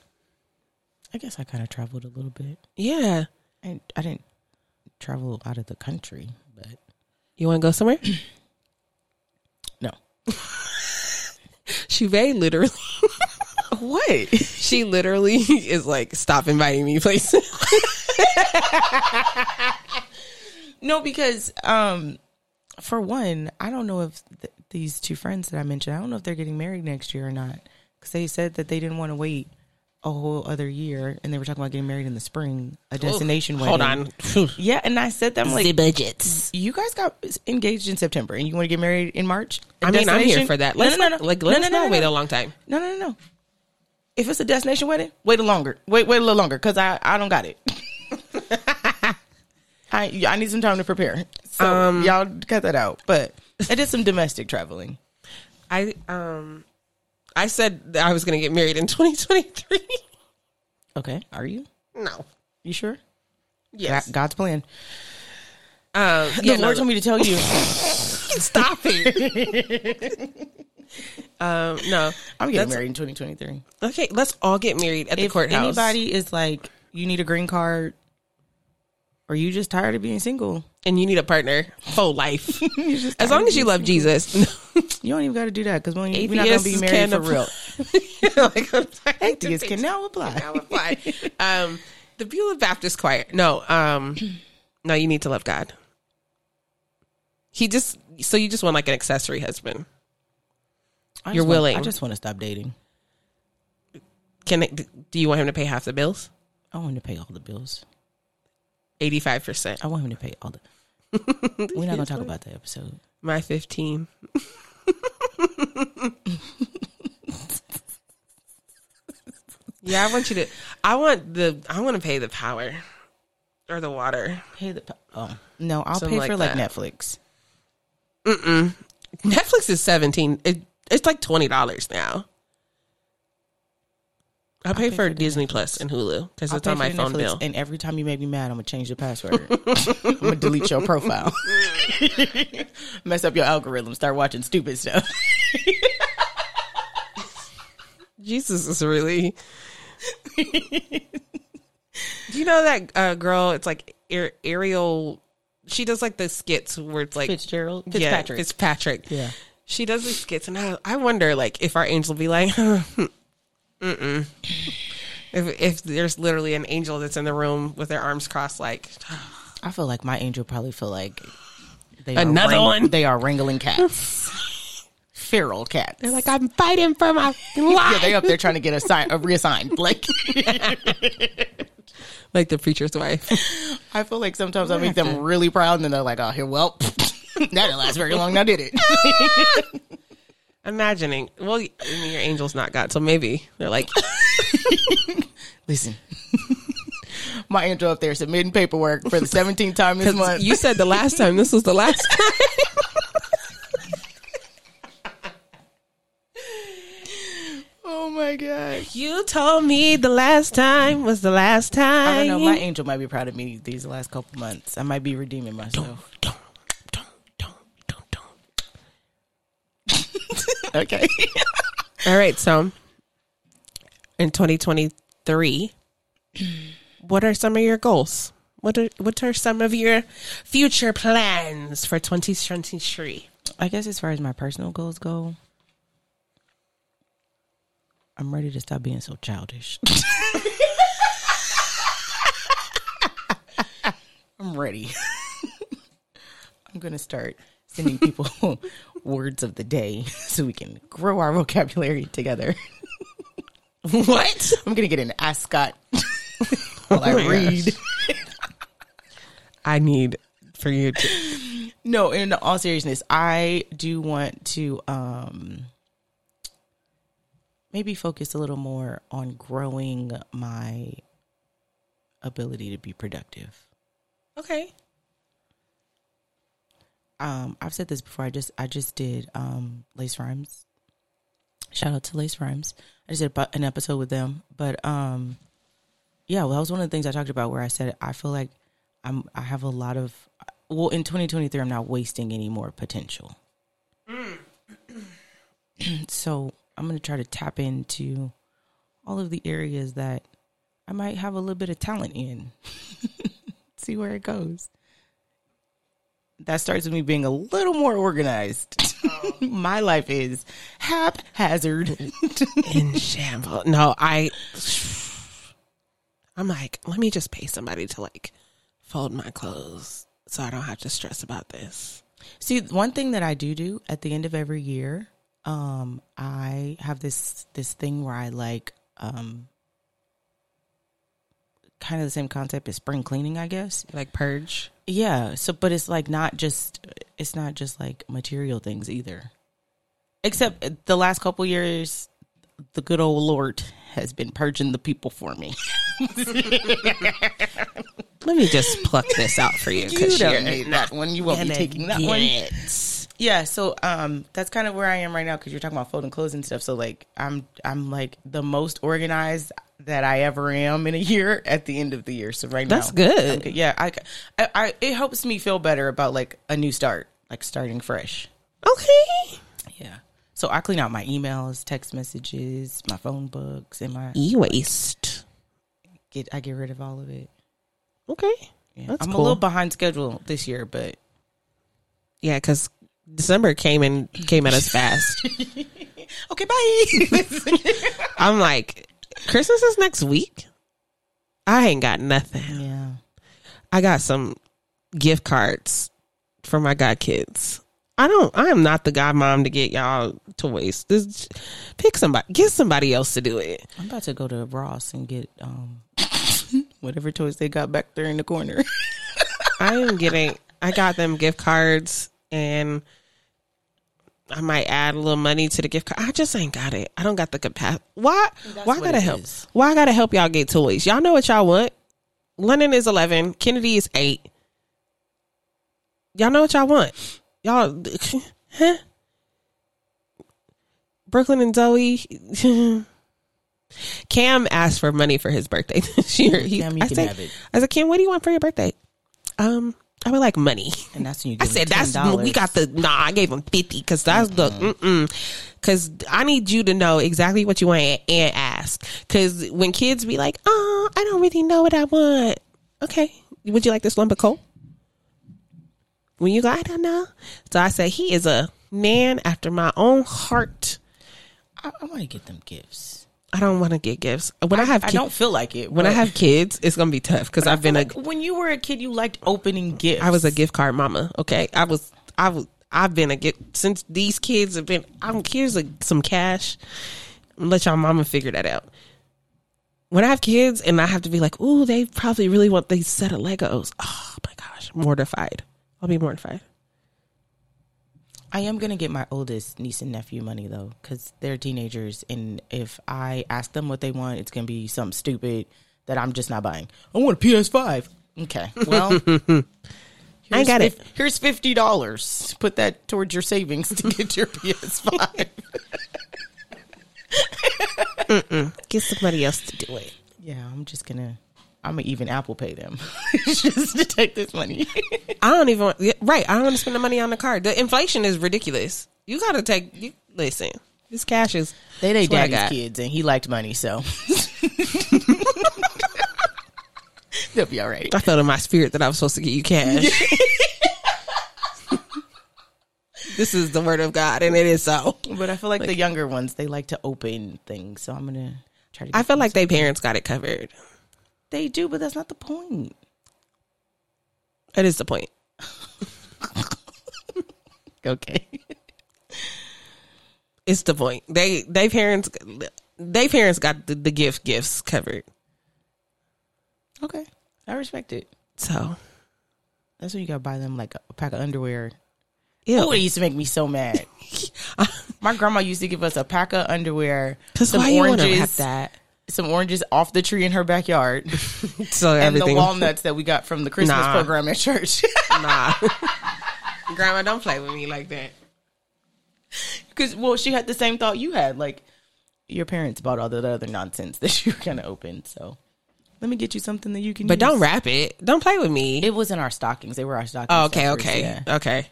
I guess I kind of traveled a little bit. Yeah, I I didn't travel out of the country, but you want to go somewhere? no. she very literally. What? She literally is like, stop inviting me places. No, because um, for one, I don't know if th- these two friends that I mentioned, I don't know if they're getting married next year or not. Because they said that they didn't want to wait a whole other year, and they were talking about getting married in the spring, a destination wedding. Hold on. Yeah, and I said that I'm like, budgets. you guys got engaged in September, and you want to get married in March? A I mean, I'm here for that. Let's no, no, no. like let's no, no, not no, wait a long time. No, no, no, no. If it's a destination wedding, wait a longer. Wait, wait a little longer because I, I don't got it. I I need some time to prepare. So Um, y'all cut that out. But I did some domestic traveling. I um, I said that I was going to get married in 2023. Okay, are you? no. You sure? Yes. God- God's plan. Um, The yeah, Lord no, told me to tell you. stop it. um, no. I'm getting married in 2023. Okay, let's all get married at the If courthouse. anybody is like, you need a green card, or you just tired of being single, and you need a partner for life. as long as you love. Jesus. You don't even got to do that because we're not gonna be married can for apply- real. like, I'm Atheists can now apply. Now apply. um, the Beulah Baptist Choir. No, um, no, you need to love God. He just so you just want like an accessory husband. I You're want- willing. I just want to stop dating. Can it, do you want him to pay half the bills? I want him to pay all the bills. Eighty five percent. I want him to pay all the. We're not gonna talk about that episode. My fifteen. yeah, I want you to. I want the. I want to pay the power or the water. Pay the. Oh no, I'll Something pay for like like. Netflix. Netflix is seventeen. It, it's like twenty dollars now. I pay, pay for for Disney Plus and Hulu because it's on my phone Netflix, bill. And every time you make me mad, I'm gonna change the password. I'm gonna delete your profile. Mess up your algorithm. Start watching stupid stuff. Jesus is really. Do you know that uh, girl? It's like Ar- Ariel. She does like the skits where it's like Fitzgerald, Yeah, Fitzpatrick. Fitzpatrick. Yeah. She does these skits, and I, I wonder, like, if our angel will be like, mm-mm. If, if there's literally an angel that's in the room with their arms crossed, like, I feel like my angel probably feel like they Another are one. They are wrangling cats, feral cats. they're like, I'm fighting for my life. yeah, they up there trying to get assign, uh, reassigned. Like like the preacher's wife. I feel like sometimes I make them really proud, and then they're like, "Oh, here, well, that didn't last very long. Now did it?" Imagining, well, I mean, your angel's not God, so maybe they're like, Listen, my angel up there submitting paperwork for the 17th time this month. you said the last time, this was the last time. oh my god! You told me the last time was the last time. I don't know. My angel might be proud of me these last couple months. I might be redeeming myself. Don't, don't, don't, don't, don't. Okay. All right, so in 2023, what are some of your goals? What are what are some of your future plans for 2023? I guess as far as my personal goals go, I'm ready to stop being so childish. I'm ready. I'm going to start sending people words of the day so we can grow our vocabulary together. what? I'm going to get an ascot while I Oh read. I need for you to. No, in all seriousness, I do want to um maybe focus a little more on growing my ability to be productive. Okay. Um I've said this before. I just I just did um Lace Rhymes. Shout out to Lace Rhymes. I just did an episode with them, but um yeah, well that was one of the things I talked about where I said I feel like I'm I have a lot of well in 2023 I'm not wasting any more potential. so I'm to try to tap into all of the areas that I might have a little bit of talent in. See where it goes. That starts with me being a little more organized. My life is haphazard. In shambles. No, I. I'm like, let me just pay somebody to like fold my clothes so I don't have to stress about this. See, one thing that I do do at the end of every year, um, I have this this thing where I like um, kind of the same concept as spring cleaning, I guess. Like purge. Yeah. So, but it's like not just it's not just like material things either. Except the last couple years, the good old Lord has been purging the people for me. Let me just pluck this out for you You because don't you're need that one. You won't be taking that one. it. Yeah, so um that's kind of where I am right now because you're talking about folding clothes and stuff. So like I'm I'm like the most organized that I ever am in a year at the end of the year. So right That's now, good. Good. Yeah, I, I, I it helps me feel better about like a new start, like starting fresh. Okay. Yeah. So I clean out my emails, text messages, my phone books, and my E waste. get I get rid of all of it. Okay. Yeah. That's I'm cool. a little behind schedule this year, but Yeah, because December came and came at us fast. okay, bye. I'm like, Christmas is next week. I ain't got nothing. yeah. I got some gift cards for my godkids. I don't. I am not the godmom to get y'all toys. This, pick somebody. Get somebody else to do it. I'm about to go to Ross and get um whatever toys they got back there in the corner. I am getting. I got them gift cards, and I might add a little money to the gift card. I just ain't got it. I don't got the capacity. Why? That's why I gotta help? is. Why I gotta help y'all get toys? Y'all know what y'all want. Lennon is eleven. Kennedy is eight. Y'all know what y'all want. Y'all, huh? Brooklyn and Zoe. Cam asked for money for his birthday this year. He, Cam, you I can said, have it. I said, Cam, what do you want for your birthday? Um, I would like money. And that's when you I said that's $10. we got the nah. I gave him fifty because that's the mm because I need you to know exactly what you want and, and ask. Because when kids be like, "Oh, I don't really know what I want," okay, would you like this lump of coal? When you go, I don't know. So I said he is a man after my own heart. I, I want to get them gifts. I don't want to get gifts when I, have. I don't feel like it. when I have kids, it's gonna be tough because I I've been feel a like when you were a kid, you liked opening gifts. I was a gift card mama. Okay, I was. I was. I've been a gift since these kids have been. I'm here's a, some cash. Let y'all mama figure that out. When I have kids and I have to be like, ooh, they probably really want these set of Legos. Oh my gosh, mortified. I'll be mortified. I am gonna get my oldest niece and nephew money though, because they're teenagers, and if I ask them what they want, it's gonna be something stupid that I'm just not buying. I want a PS5. Okay, well, I got it. Here's fifty dollars. Put that towards your savings to get your PS5. Get somebody else to do it. yeah, I'm just gonna. I'm gonna even Apple Pay them just to take this money. I don't even right. I don't want to spend the money on the card. The inflation is ridiculous. You got to take. You, listen, this cash is. They they That's what I daddy's kids, and he liked money, so they'll be all right. I felt in my spirit that I was supposed to get you cash. this is the word of God, and it is so. But I feel like, the younger ones they like to open things, so I'm gonna try to. I feel like they parents got it covered. They do, but that's not the point. That is the point. Okay. It's the point. They they parents they parents got the, the gift gifts covered. Okay. I respect it. So That's when you gotta buy them like a pack of underwear. ew. Oh, it used to make me so mad. My grandma used to give us a pack of underwear, some why you oranges, have that? Some oranges off the tree in her backyard, So and the walnuts that we got from the Christmas Nah. program at church. nah. Grandma, don't play with me like that. Because well, she had the same thought you had. Like your parents bought all that other nonsense that you were gonna open. So let me get you something that you can. But use. don't wrap it. Don't play with me. It was in our stockings. They were our stockings. oh, okay, first, okay, yeah. okay.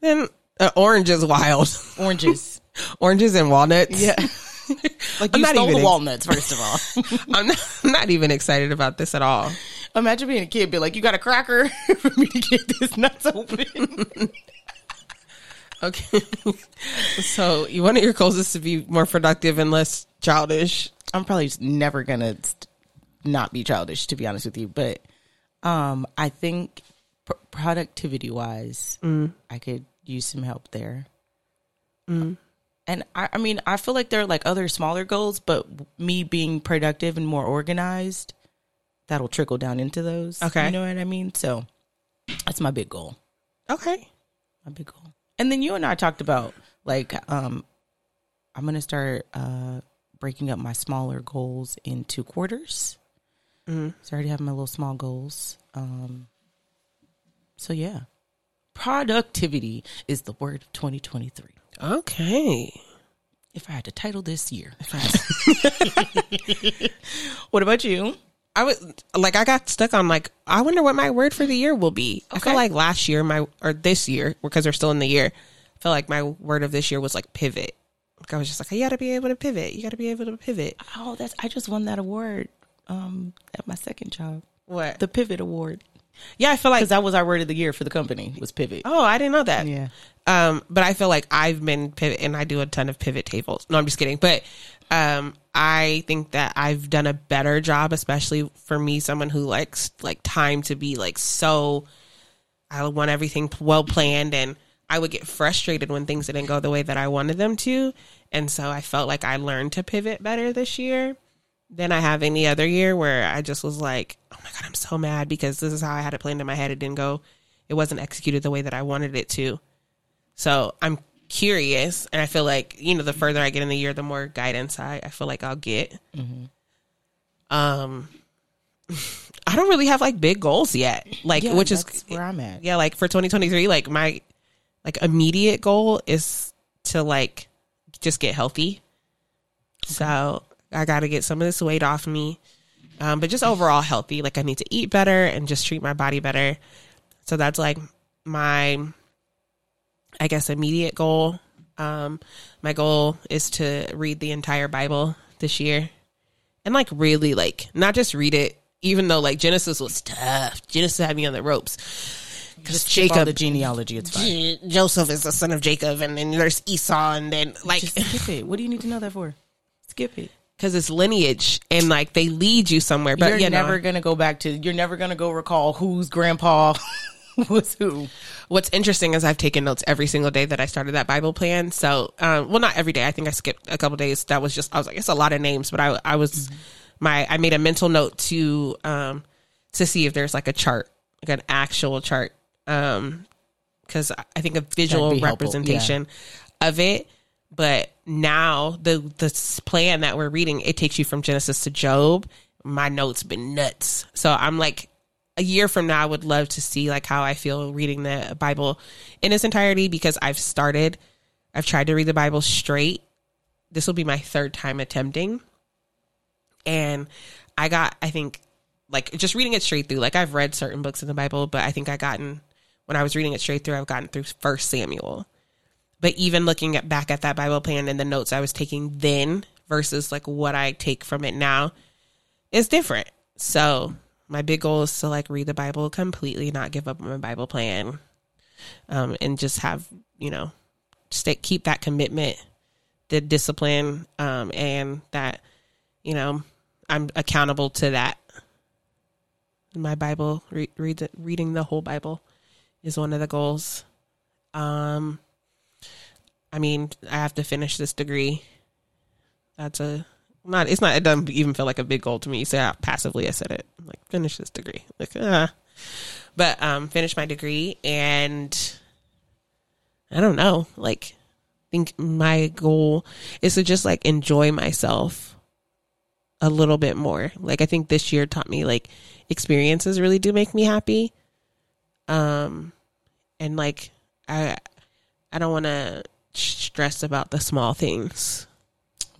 Then uh, orange is wild. Oranges. Oranges and walnuts. yeah. Like I'm you not stole even the ex- walnuts first of all. I'm not, I'm not even excited about this at all. Imagine being a kid, be like, "You got a cracker for me to get this nuts open." Okay. so you wanted your goals is to be more productive and less childish. I'm probably just never gonna not be childish, to be honest with you. But um, I think pr- productivity wise, I could use some help there. And I, I mean, I feel like there are like other smaller goals, but me being productive and more organized, that'll trickle down into those. Okay. you know what I mean. So that's my big goal. Okay. my big goal. And then you and I talked about like um I'm gonna start uh breaking up my smaller goals into quarters. Mm-hmm. So I already have my little small goals. Um so yeah. Productivity is the word of 2023. Okay. If I had to title this year. what about you? I was like, I got stuck on like, I wonder what my word for the year will be. I feel Okay. like last year, my or this year, because they're still in the year. I feel like my word of this year was like pivot. Like I was just like, you got to be able to pivot. You got to be able to pivot. Oh, that's I just won that award um at my second job. What? The Pivot Award. Yeah, I feel like. Because that was our word of the year for the company was pivot. Oh, I didn't know that. Yeah. Um, but I feel like I've been pivot, and I do a ton of pivot tables. No, I'm just kidding. But um, I think that I've done a better job, especially for me, someone who likes like time to be like so. I want everything well planned, and I would get frustrated when things didn't go the way that I wanted them to. And so I felt like I learned to pivot better this year than I have any other year, where I just was like, "Oh my god, I'm so mad because this is how I had it planned in my head. It didn't go. It wasn't executed the way that I wanted it to." So I'm curious, and I feel like you know, the further I get in the year, the more guidance I, I feel like I'll get. Um, I don't really have like big goals yet, like Yeah, which is where I'm at. yeah, like for 2023, like my like immediate goal is to like just get healthy. So I got to get some of this weight off me, um, but just overall healthy. Like I need to eat better and just treat my body better. So that's like my, I guess, immediate goal. Um, my goal is to read the entire Bible this year, and like really like not just read it. Even though like Genesis was tough, Genesis had me on the ropes. Because Jacob, the genealogy. It's fine. J- Joseph is the son of Jacob, and then there's Esau, and then like Just skip it. What do you need to know that for? Skip it. Because it's lineage, and like they lead you somewhere. But you're you know, never gonna go back to. You're never gonna go recall whose grandpa was who. what's interesting is I've taken notes every single day that I started that Bible plan. So, um, well, not every day. I think I skipped a couple days. That was just I was like, it's a lot of names, but I I was my I made a mental note to um to see if there's like a chart, like an actual chart, um, because I think a visual That'd be helpful, representation of it. But now the the plan that we're reading, it takes you from Genesis to Job. My notes been nuts. So I'm like a year from now I would love to see like how I feel reading the Bible in its entirety because I've started I've tried to read the Bible straight. This will be my third time attempting. And I got I think like just reading it straight through. Like I've read certain books in the Bible, but I think I gotten when I was reading it straight through, I've gotten through first Samuel. But even looking at back at that Bible plan and the notes I was taking then versus like what I take from it now is different. So my big goal is to like read the Bible completely, not give up on my Bible plan, um, and just have you know, stay keep that commitment, the discipline, um, and that you know I'm accountable to that. My Bible, re- read the, reading the whole Bible, is one of the goals. Um, I mean, I have to finish this degree. That's a not. It's not. It doesn't even feel like a big goal to me. So yeah, passively, I said it. Like finish this degree. Like ah, but um, finish my degree, and I don't know. Like, think my goal is to just like enjoy myself a little bit more. Like, I think this year taught me like experiences really do make me happy. Um, and like I, I don't want to stress about the small things.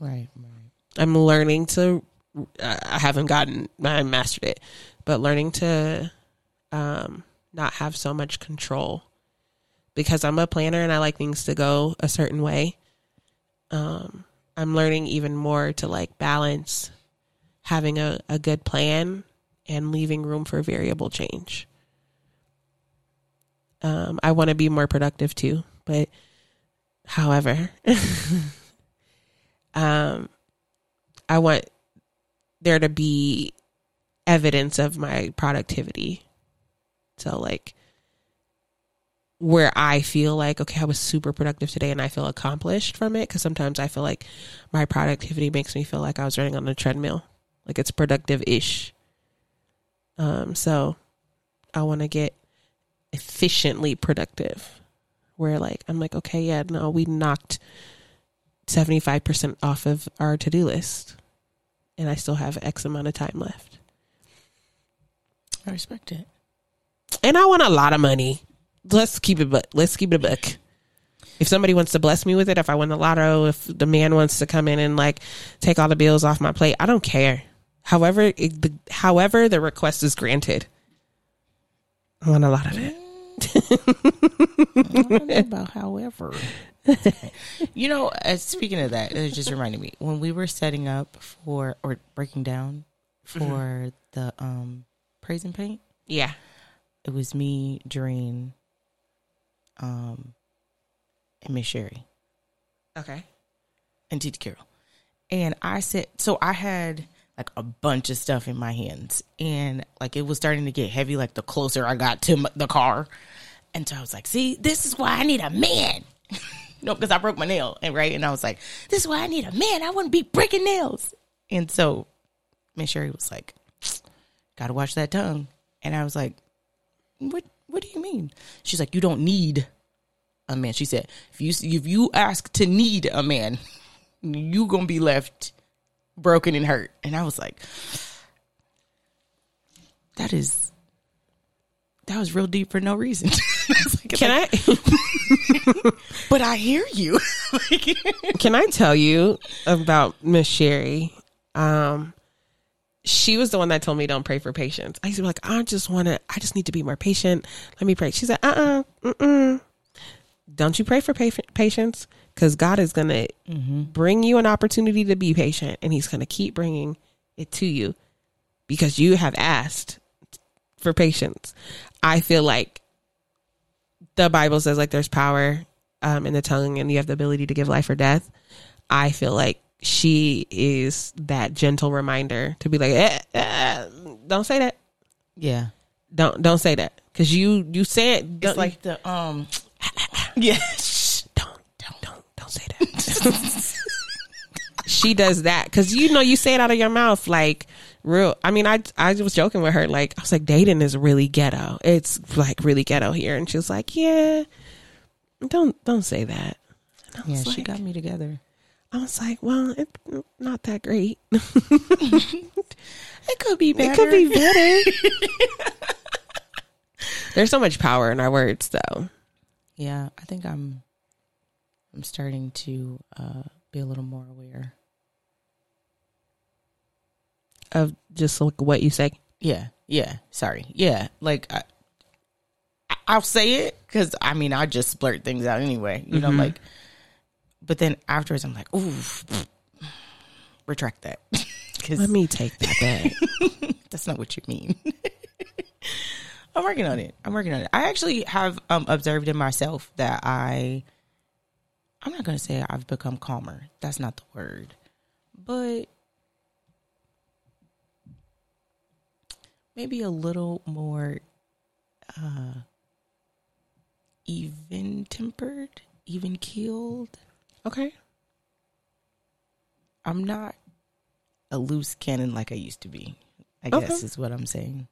Right, right. I'm learning to. I haven't gotten. I mastered it, but learning to um, not have so much control because I'm a planner and I like things to go a certain way. Um, I'm learning even more to like balance having a, a good plan and leaving room for variable change. Um, I want to be more productive too, but however, um, I want there to be evidence of my productivity. So like where I feel like, okay, I was super productive today and I feel accomplished from it. Cause sometimes I feel like my productivity makes me feel like I was running on a treadmill. Like it's productive ish. Um, so I want to get efficiently productive where like, I'm like, okay, yeah, no, we knocked 75% off of our to-do list and I still have X amount of time left. I respect it. And I want a lot of money. Let's keep it but let's keep it a book. If somebody wants to bless me with it, if I win the lotto, if the man wants to come in and like take all the bills off my plate, I don't care. However, it, the, however the request is granted, I want a lot of it. I don't know about however. you know, uh, speaking of that, it just reminded me when we were setting up for or breaking down for mm-hmm. the um praise and paint. Yeah, it was me, Doreen, um, and Miss Sherry. Okay, and Titi Carol, and I said so. I had like a bunch of stuff in my hands, and like it was starting to get heavy. Like the closer I got to the car, and so I was like, "See, this is why I need a man." no, because I broke my nail, and right, and I was like, "This is why I need a man. I wouldn't be breaking nails." And so, Miss Sherry was like, "Got to watch that tongue," and I was like, "What? What do you mean?" She's like, "You don't need a man." She said, "If you if you ask to need a man, you gonna be left broken and hurt." And I was like, "That is." That was real deep for no reason. Can I? but I hear you. Can I tell you about Miss Sherry? Um, she was the one that told me don't pray for patience. I used to be like, I just want to, I just need to be more patient. Let me pray. She said, uh uh-uh, uh, don't you pray for patience because God is going to mm-hmm. bring you an opportunity to be patient and He's going to keep bringing it to you because you have asked for patience. I feel like the Bible says like there's power um, in the tongue and you have the ability to give life or death. I feel like she is that gentle reminder to be like, eh, eh, don't say that. Yeah, don't don't say that because you you say it. It's like the um, yeah. don't don't don't don't say that. she does that because you know you say it out of your mouth like real. I mean, I I was joking with her like I was like dating is really ghetto. It's like really ghetto here, and she was like, yeah, don't don't say that. Yeah, like, she got me together. I was like, well, it's not that great. it could be better. It could be better. There's so much power in our words, though. Yeah, I think I'm. I'm starting to uh, be a little more aware of just like what you say. Yeah, yeah. Sorry, yeah. Like I, I'll say it because I mean I just blurt things out anyway. You mm-hmm. know, like. But then afterwards, I'm like, ooh, retract that. Cause Let me take that back. That's not what you mean. I'm working on it. I'm working on it. I actually have um, observed in myself that I, I'm not going to say I've become calmer. That's not the word, but maybe a little more uh, even tempered, even keeled. Okay. I'm not a loose cannon like I used to be. I Okay. guess is what I'm saying.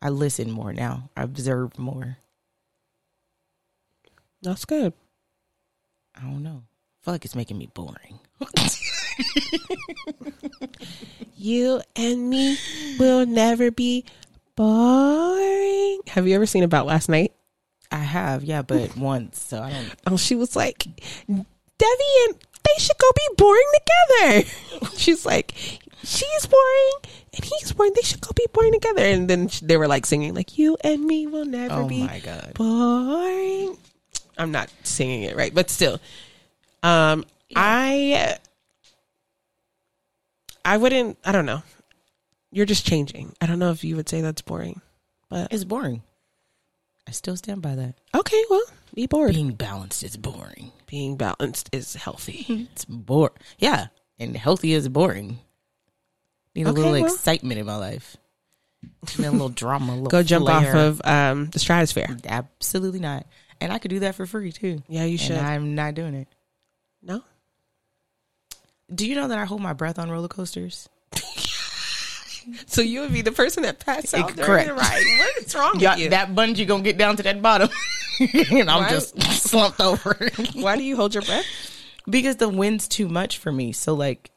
I listen more now. I observe more. That's good. I don't know. I feel like it's making me boring. You and me will never be boring. Have you ever seen About Last Night? I have, yeah, but once, so I don't. Oh, she was like, Debbie and they should go be boring together. She's like, she's boring and he's boring. They should go be boring together. And then they were like singing, like, you and me will never Oh be my god! boring. I'm not singing it right, but still, um, I, I wouldn't. I don't know. You're just changing. I don't know if you would say that's boring, but It's boring. I still stand by that. okay. Well, be bored. Being balanced is boring. Being balanced is healthy. It's bore. Yeah, and healthy is boring. Need a Okay, little well. excitement in my life. Need a little drama. A little Go jump off of um, the stratosphere. Absolutely not. And I could do that for free too. Yeah, you should. And I'm not doing it. no. Do you know that I hold my breath on roller coasters? So you would be the person that passed out during Correct. the ride. What is wrong Yeah, with you? that bungee gonna get down to that bottom, and I'm Why- just slumped over Why do you hold your breath? because the wind's too much for me. So like,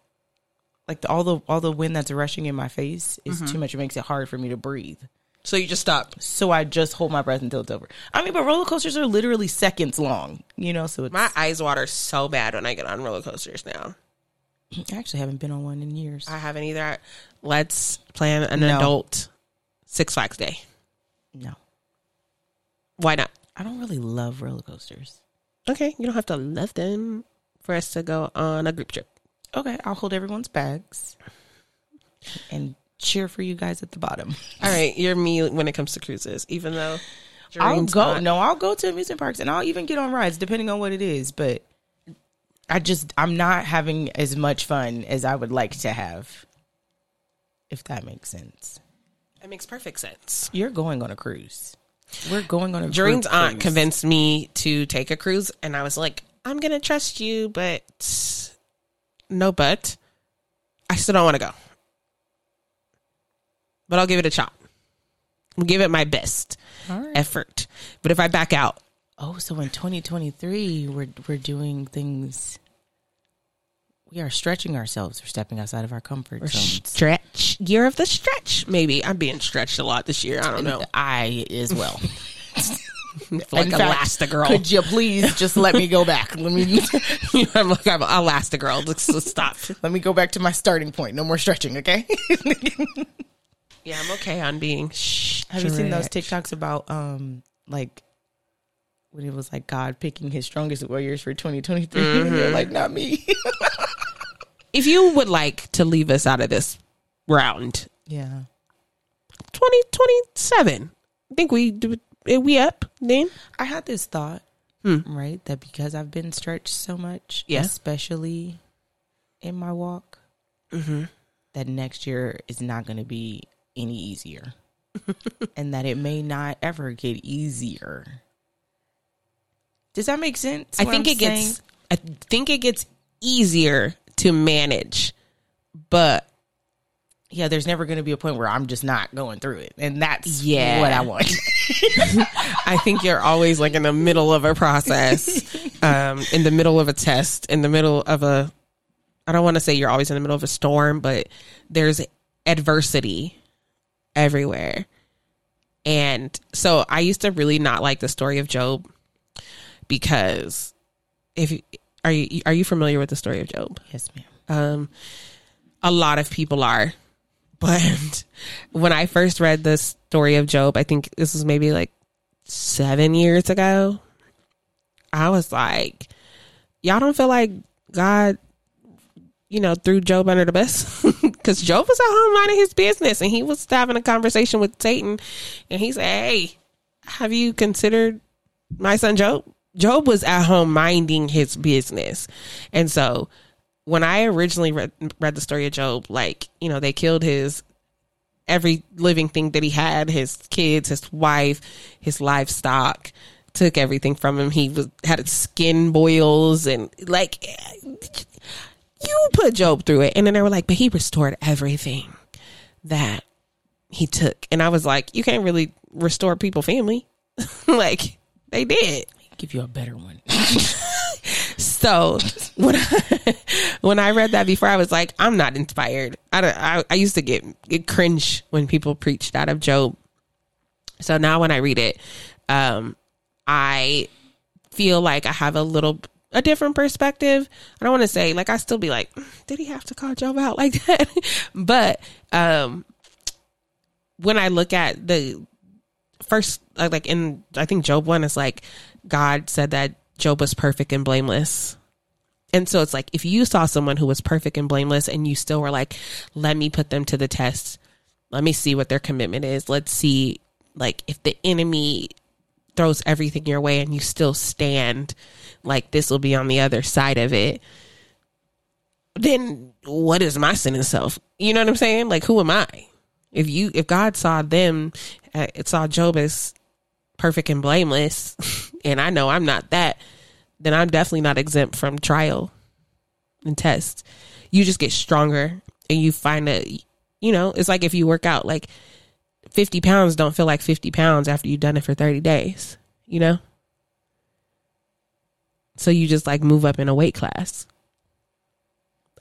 like the, all the all the wind that's rushing in my face is Mm-hmm. too much. It makes it hard for me to breathe. So you just stop. So I just hold my breath until it's over. I mean, but roller coasters are literally seconds long, you know. So it's, My eyes water so bad when I get on roller coasters now. I actually haven't been on one in years. I haven't either. Let's plan an No. adult Six Flags day. no, Why not? I don't really love roller coasters. Okay, you don't have to love them for us to go on a group trip. Okay, I'll hold everyone's bags and cheer for you guys at the bottom. All right, you're me when it comes to cruises, even though I'll go. not- No, I'll go to amusement parks and I'll even get on rides depending on what it is. But I just I'm not having as much fun as I would like to have. If that makes sense. It makes perfect sense. You're going on a cruise. We're going on a group aunt cruise. convinced me to take a cruise, and I was like, I'm gonna trust you, but no, but I still don't want to go. But I'll give it a shot. I'll give it my best right. effort. But if I back out, Oh, so in 2023 we're we're doing things we are stretching ourselves. We're stepping outside of our comfort zones. stretch year of the stretch, maybe I'm being stretched a lot this year. I don't know, I as well. like Elastigirl. Could you please just let me go back? Let me I'm like I'm Elastigirl. Let's, let's stop. let me go back to my starting point. No more stretching, okay? Yeah, I'm okay on being. Have you seen those. TikToks about um like when it was like God picking his strongest warriors for 2023? Mm-hmm. They're like, not me. If you would like to leave us out of this round, yeah. 2027. I think we do. Are we up then? I had this thought, Hmm. right, that because I've been stretched so much, Yeah. especially in my walk, Mm-hmm. that next year is not going to be any easier, and that it may not ever get easier. Does that make sense? I think I'm it gets. I think it gets easier to manage, but yeah. There's never going to be a point where I'm just not going through it, and that's Yeah. what I want. I think you're always like in the middle of a process, um, in the middle of a test, in the middle of a. I don't want to say you're always in the middle of a storm, but there's adversity everywhere. And so I used to really not like the story of Job because if you, are you are you familiar with the story of Job? yes, ma'am. Um, a lot of people are. But when I first read the story of Job, I think this was maybe like seven years ago. I was like, y'all don't feel like God, you know, threw Job under the bus? because Job was at home minding his business and he was having a conversation with Satan. And he said, Hey, have you considered my son Job? Job was at home minding his business. And so when I originally read, read the story of Job, like, you know, they killed his every living thing that he had his kids, his wife, his livestock took everything from him. He was had skin boils and like you put Job through it. And then they were like, but he restored everything that he took. And I was like, you can't really restore people family. like they did. Give you a better one. so when I, when I read that before, I was like, I'm not inspired. I, I, I used to get, get cringe when people preached out of Job. So now when I read it, um, I feel like I have a little a different perspective. I don't want to say like I still be like, did he have to call Job out like that? but um when I look at the first like in I think Job one is like God said that Job was perfect and blameless. And so it's like if you saw someone who was perfect and blameless and you still were like, let me put them to the test. Let me see what their commitment is. Let's see like if the enemy throws everything your way and you still stand like this will be on the other side of it then what is my sin and self? You know what i'm saying? Like who am i? If you if god saw them it saw job as perfect and blameless and i know i'm not that then i'm definitely not exempt from trial and test. You just get stronger and you find that you know it's like if you work out like 50 pounds don't feel like 50 pounds after you've done it for 30 days, you know? So you just like move up in a weight class.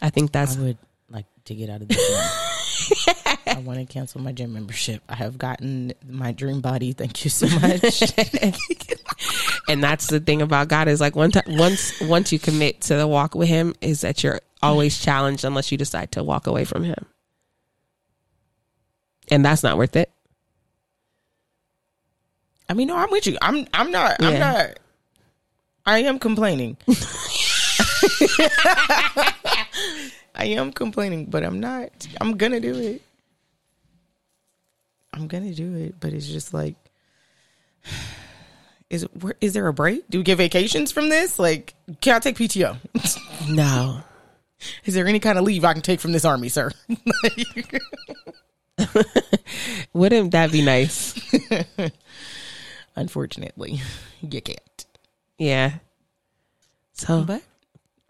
I think that's. I would like to get out of the gym. I want to cancel my gym membership. I have gotten my dream body. Thank you so much. and that's the thing about God is like once once once you commit to the walk with Him, is that you're always challenged unless you decide to walk away from Him, and that's not worth it. I mean, no, I'm with you. I'm I'm not yeah. I'm not I am complaining. I am complaining, but I'm not. I'm gonna do it. I'm gonna do it, but it's just like, is where is there a break? Do we get vacations from this? Like, can I take PTO? no. Is there any kind of leave I can take from this army, sir? Wouldn't that be nice? Unfortunately, you can't. Yeah. So, but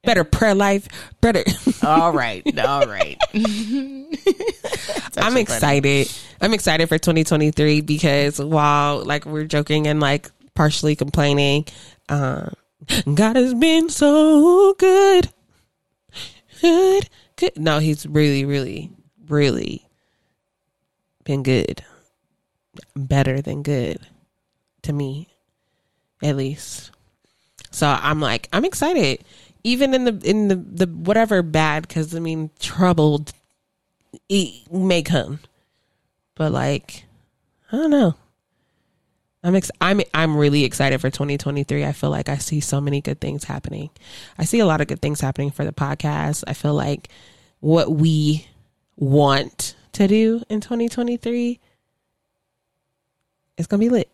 better prayer life, better. all right, all right. I'm excited. I'm excited for 2023 because while like we're joking and like partially complaining, um, God has been so good, good, good. No, He's really, really, really been good, better than good to me, at least. So I'm like, I'm excited, even in the in the the whatever bad, because I mean, troubled it may come, but like, I don't know. I'm ex- I'm I'm really excited for 2023. I feel like I see so many good things happening. I see a lot of good things happening for the podcast. I feel like what we want to do in 2023 is going to be lit.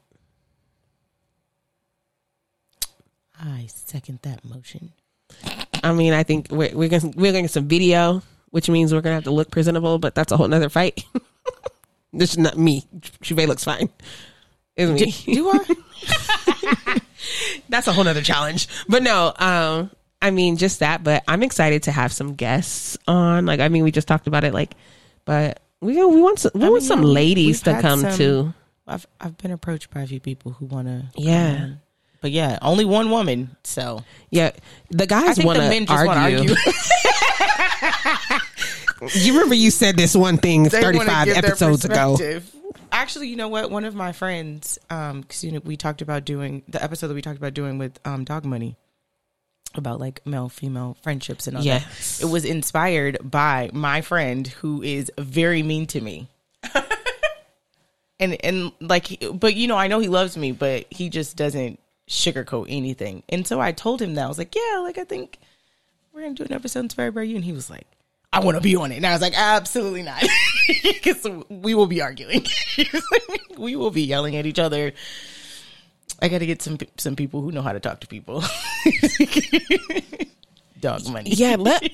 I second that motion. I mean, I think we're we're gonna we're gonna get some video, which means we're gonna have to look presentable, but that's a whole nother fight. this is not me. Shuve looks fine. Isn't me? Do, do I? that's a whole nother challenge. But no, um, I mean just that. But I'm excited to have some guests on. Like, I mean, we just talked about it. Like, but we we want some, we I want mean, some ladies to come some, too. I've I've been approached by a few people who want to. Yeah. But yeah, only one woman. So yeah, the guys want to argue. argue. you remember you said this one thing they 35 episodes ago. Actually, you know what? One of my friends, um, because you know we talked about doing the episode that we talked about doing with um Dog Money about like male female friendships and all yes. that. It was inspired by my friend who is very mean to me. and and like but you know, I know he loves me, but he just doesn't sugarcoat anything. And so I told him that I was like, yeah, like I think we're gonna do an episode inspired by you. And he was like, I want to be on it. And I was like, absolutely not. Because we will be arguing. we will be yelling at each other. I got to get some some people who know how to talk to people. Dog money. Yeah, let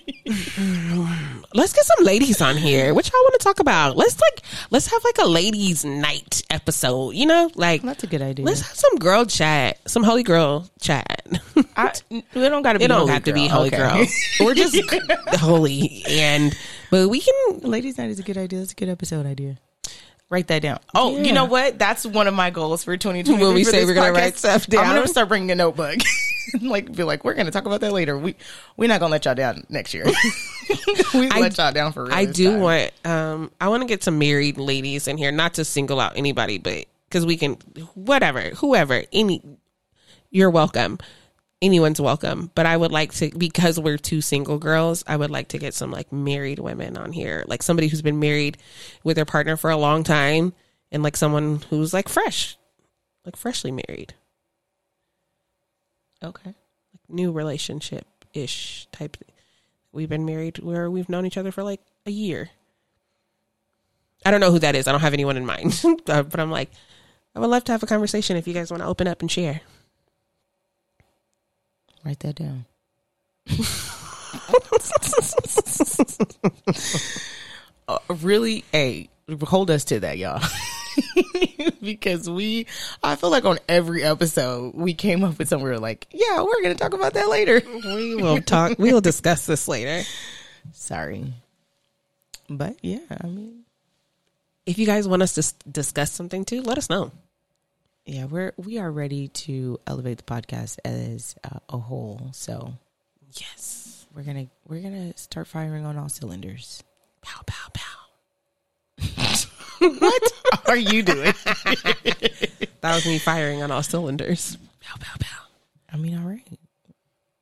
let's get some ladies on here. What y'all want to talk about? Let's like let's have like a ladies' night episode. You know, like that's a good idea. Let's have some girl chat, some holy girl chat. I, we don't got to. It don't have girl. to be holy okay. girl. We're just holy, and but we can. Ladies' night is a good idea. It's a good episode idea. Write that down. Oh, yeah. you know what? That's one of my goals for 2020. When we say we're going to write stuff down, I'm going to start bringing a notebook. like, be like, we're going to talk about that later. We we're not going to let y'all down next year. we let y'all down for. Real I do time. want. Um, I want to get some married ladies in here, not to single out anybody, but because we can, whatever, whoever, any, you're welcome anyone's welcome, but I would like to because we're two single girls, I would like to get some like married women on here, like somebody who's been married with their partner for a long time and like someone who's like fresh, like freshly married. Okay. Like new relationship ish type. We've been married where we've known each other for like a year. I don't know who that is. I don't have anyone in mind, but I'm like, I would love to have a conversation if you guys want to open up and share. Write that down. uh, really, hey, hold us to that, y'all. because we, I feel like on every episode we came up with something. We're like, yeah, we're going to talk about that later. we will talk. We will discuss this later. Sorry, but yeah, I mean, if you guys want us to discuss something too, let us know yeah, we're we are ready to elevate the podcast as uh, a whole. So, yes, we're gonna we're gonna start firing on all cylinders. Pow pow pow. what are you doing? that was me firing on all cylinders. Pow pow pow. I mean, all right.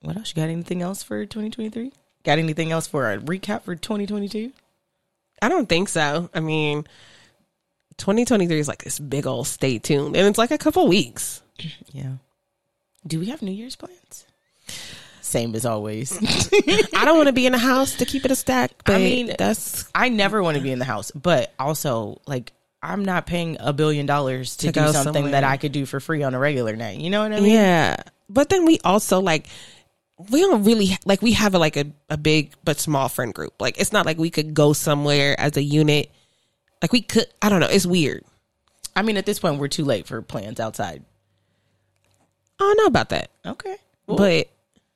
What else? You got anything else for 2023? Got anything else for a recap for 2022? I don't think so. I mean, 2023 is like this big old stay tuned, and it's like a couple weeks. Yeah. Do we have New Year's plans? Same as always. I don't want to be in the house to keep it a stack. I mean, that's I never want to be in the house, but also like I'm not paying a billion dollars to, to do something somewhere. that I could do for free on a regular night. You know what I mean? Yeah. But then we also like we don't really like we have a, like a, a big but small friend group. Like it's not like we could go somewhere as a unit like we could, I don't know. It's weird. I mean, at this point, we're too late for plans outside. I don't know about that. Okay, but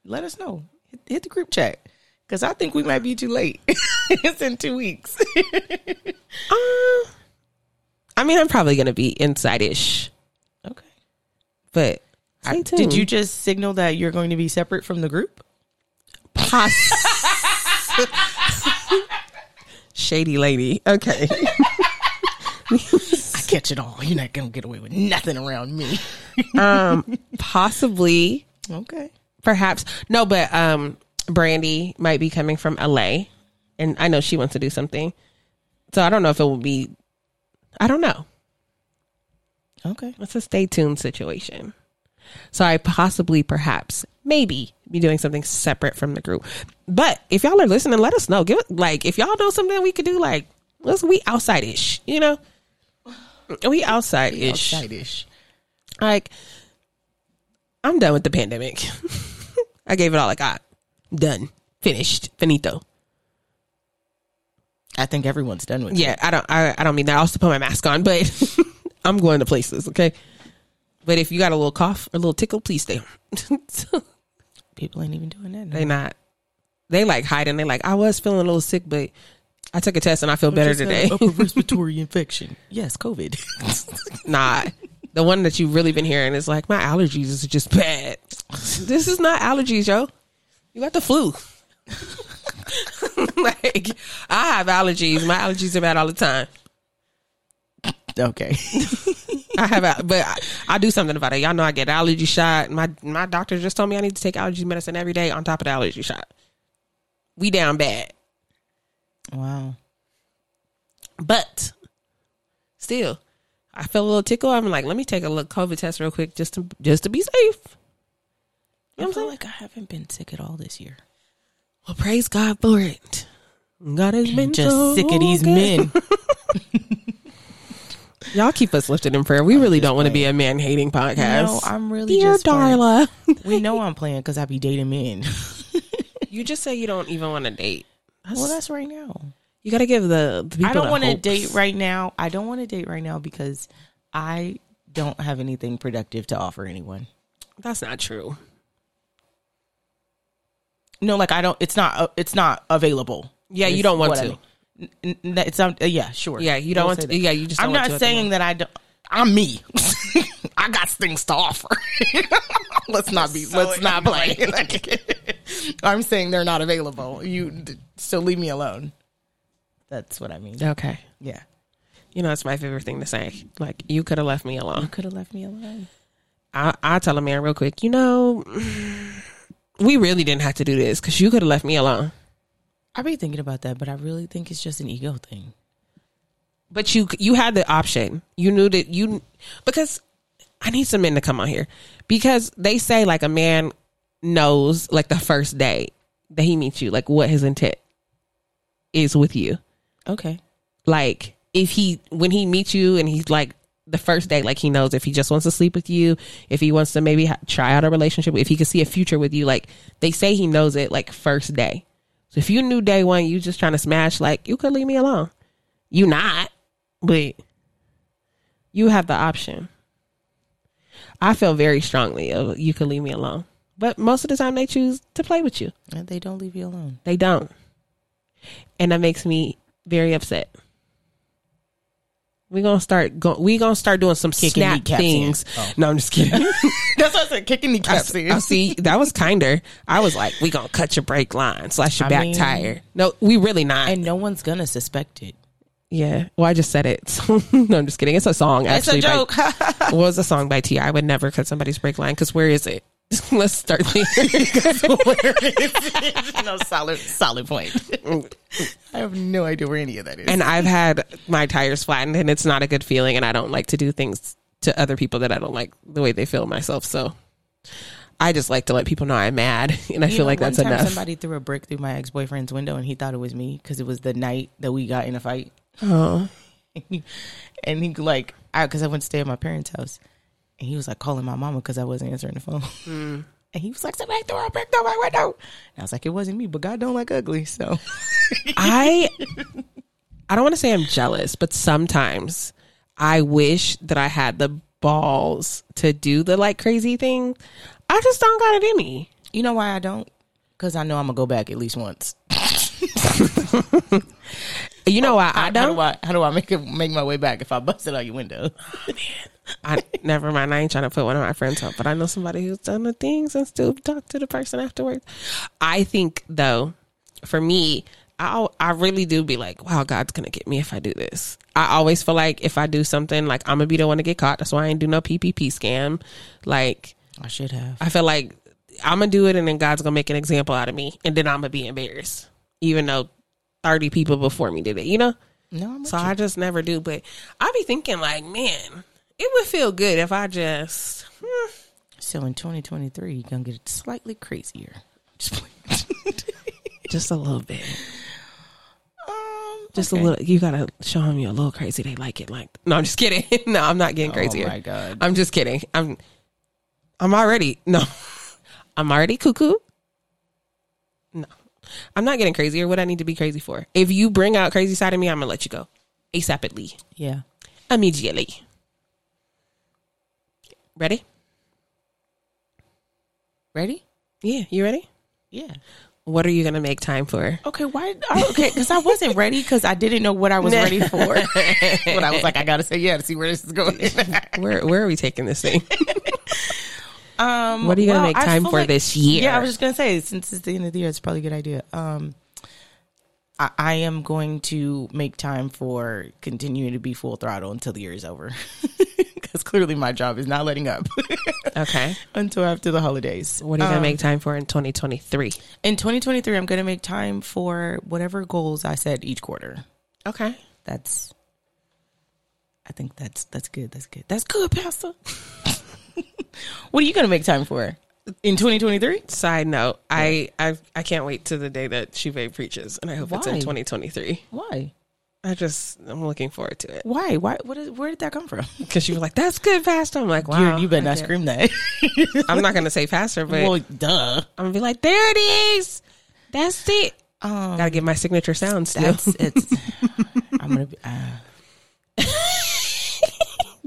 let us know. Hit, hit the group chat because I think we might be too late. it's in two weeks. uh, I mean, I'm probably gonna be inside-ish. Okay, but I, did you just signal that you're going to be separate from the group? Poss- Shady lady. Okay. I catch it all. You're not gonna get away with nothing around me. um, possibly. Okay. Perhaps no, but um, Brandy might be coming from LA, and I know she wants to do something. So I don't know if it will be. I don't know. Okay. It's a stay tuned situation. So I possibly, perhaps, maybe be doing something separate from the group. But if y'all are listening, let us know. Give it like if y'all know something we could do, like let's we outside ish, you know? We outside ish. Outside ish. Like I'm done with the pandemic. I gave it all I got. Done. Finished. Finito. I think everyone's done with yeah, it. Yeah, I don't I, I don't mean that. I'll still put my mask on, but I'm going to places, okay? But if you got a little cough or a little tickle, please stay home. People ain't even doing that. No. They not. They like hiding. They like, I was feeling a little sick, but I took a test and I feel I better today. upper respiratory infection. Yes, COVID. nah. The one that you've really been hearing is like, my allergies is just bad. This is not allergies, yo. You got the flu. like, I have allergies. My allergies are bad all the time. Okay. I have, but I, I, do something about it. Y'all know I get allergy shot. My my doctor just told me I need to take allergy medicine every day on top of the allergy shot. We down bad. Wow. But still, I felt a little tickle. I'm like, let me take a little COVID test real quick just to just to be safe. You know I feel like I haven't been sick at all this year. Well, praise God for it. God has been Just so sick of these good. men. Y'all keep us lifted in prayer. We really don't want to be a man hating podcast. No, I'm really Dear just playing. Darla, We know I'm playing because I be dating men. you just say you don't even want to date. well, that's right now. You got to give the, the people. I don't want to date right now. I don't want to date right now because I don't have anything productive to offer anyone. That's not true. No, like I don't. It's not. Uh, it's not available. Yeah, you don't want what I to. mean. N- n- It's not. Uh, yeah, sure. Yeah, you don't want to. that. Yeah, you just. I'm not to saying that I don't. I'm me. I got things to offer. let's not be. let's not play. I'm saying they're not available. You so leave me alone. That's what I mean. Okay. Yeah. You know, it's my favorite thing to say. Like, you could have left me You alone. could have left me alone. I I tell a man real quick. You know, we really didn't have to do this because you could have left me alone. I've been thinking about that, but I really think it's just an ego thing. But you you had the option. You knew that you because I need some men to come on here because they say like a man knows like the first day that he meets you like what his intent is with you. Okay. Like if he when he meets you and he's like the first day like he knows if he just wants to sleep with you, if he wants to maybe ha- try out a relationship, if he can see a future with you, like they say he knows it like first day. So if you knew day one you just trying to smash, like you could leave me alone. You not, but you have the option. I feel very strongly of you could leave me alone, but most of the time they choose to play with you. And they don't leave you alone. They don't, and that makes me very upset. We gonna start. Go, we gonna start doing some Kicking snap kneecaps things. Oh. No, I'm just kidding. That's what I said. Kicking the I, s- I see that was kinder. I was like, we gonna cut your brake line, slash your I back mean- tire. No, we really not. And no one's gonna suspect it. yeah. Well, I just said it. No, I'm just kidding. It's a song. It's a Actually, by- joke. Was a song by T. I would never cut somebody's brake line because where is it? Let's start there. no solid, solid point. I have no idea where any of that is. and I've had my tires flattened, and it's not a good feeling. And I don't like to do things to other people that I don't like the way they feel myself. So I just like to let people know I'm mad, and I You feel know, like that's enough. Somebody threw a brick through my ex boyfriend's window, and he thought it was me because it was the night that we got in a fight. oh, and he like, because I, went to stay at my parents' house, and he was like calling my mama because I wasn't answering the phone. Hmm. And he was like, "Somebody threw a brick through my window." And I was like, "It wasn't me, but God don't like ugly." So I I don't want to say I'm jealous, but sometimes I wish that I had the balls to do the like crazy thing. I just don't got it in me. you know why I don't? Because I know I'm gonna go back at least once. You know why I don't? do I? How do I make it make my way back if I bust it out your window? I never mind. I ain't trying to put one of my friends up, but I know somebody who's done the things and still talk to the person afterwards. I think though, for me, I I really do be like, wow, God's gonna get me if I do this. I always feel like if I do something, like I'm gonna be the one to get caught. That's why I ain't do no PPP scam. Like I should have. I feel like I'm gonna do it, and then God's gonna make an example out of me, and then I'm gonna be embarrassed, even though thirty people before me did it. You know. No, I'm So I just never do. But I be thinking like, man, it would feel good if I just. hmm, so in 2023, you're gonna get slightly crazier. Just just a little bit. um, Just okay. a little. You gotta show them you're a little crazy. They like it. Like, no, I'm just kidding. no, I'm not getting crazier. Oh my god. I'm just kidding. I'm. I'm already no. I'm already cuckoo. No, I'm not getting crazier. What I need to be crazy for? If you bring out crazy side of me, I'm gonna let you go asapidly, Yeah. immediately. Ready? Ready? Yeah, you ready? Yeah. What are you gonna make time for? Okay. Why? oh, Okay. Because I wasn't ready because I didn't know what I was ready for. but I was like, I gotta say yeah to see where this is going. Where Where are we taking this thing? um, What are you gonna well, make time for like- this year? Yeah, I was just gonna say since it's the end of the year, it's probably a good idea. Um, I, I am going to make time for continuing to be full throttle until the year is over. Because clearly my job is not letting up Okay. until after the holidays. What are you gonna Um, make time for in 2023? in 2023? I'm going to make time for whatever goals I set each quarter. Okay. That's. I think that's that's good. That's good. That's good, Pastor. what are you going to make time for? in 2023. Side note, I, I I can't wait to the day that Shive preaches, and I hope it's in 2023. Why? I just I'm looking forward to it Why? Why? What is? Where did that come from? because she was like, "That's good, Pastor." I'm like, "Wow." you, you better not okay. scream that. I'm not gonna say Pastor, but well, duh. I'm gonna be like, "There it is. That's it." Um, Gotta get my signature sound still. that's it's. I'm gonna be. Uh,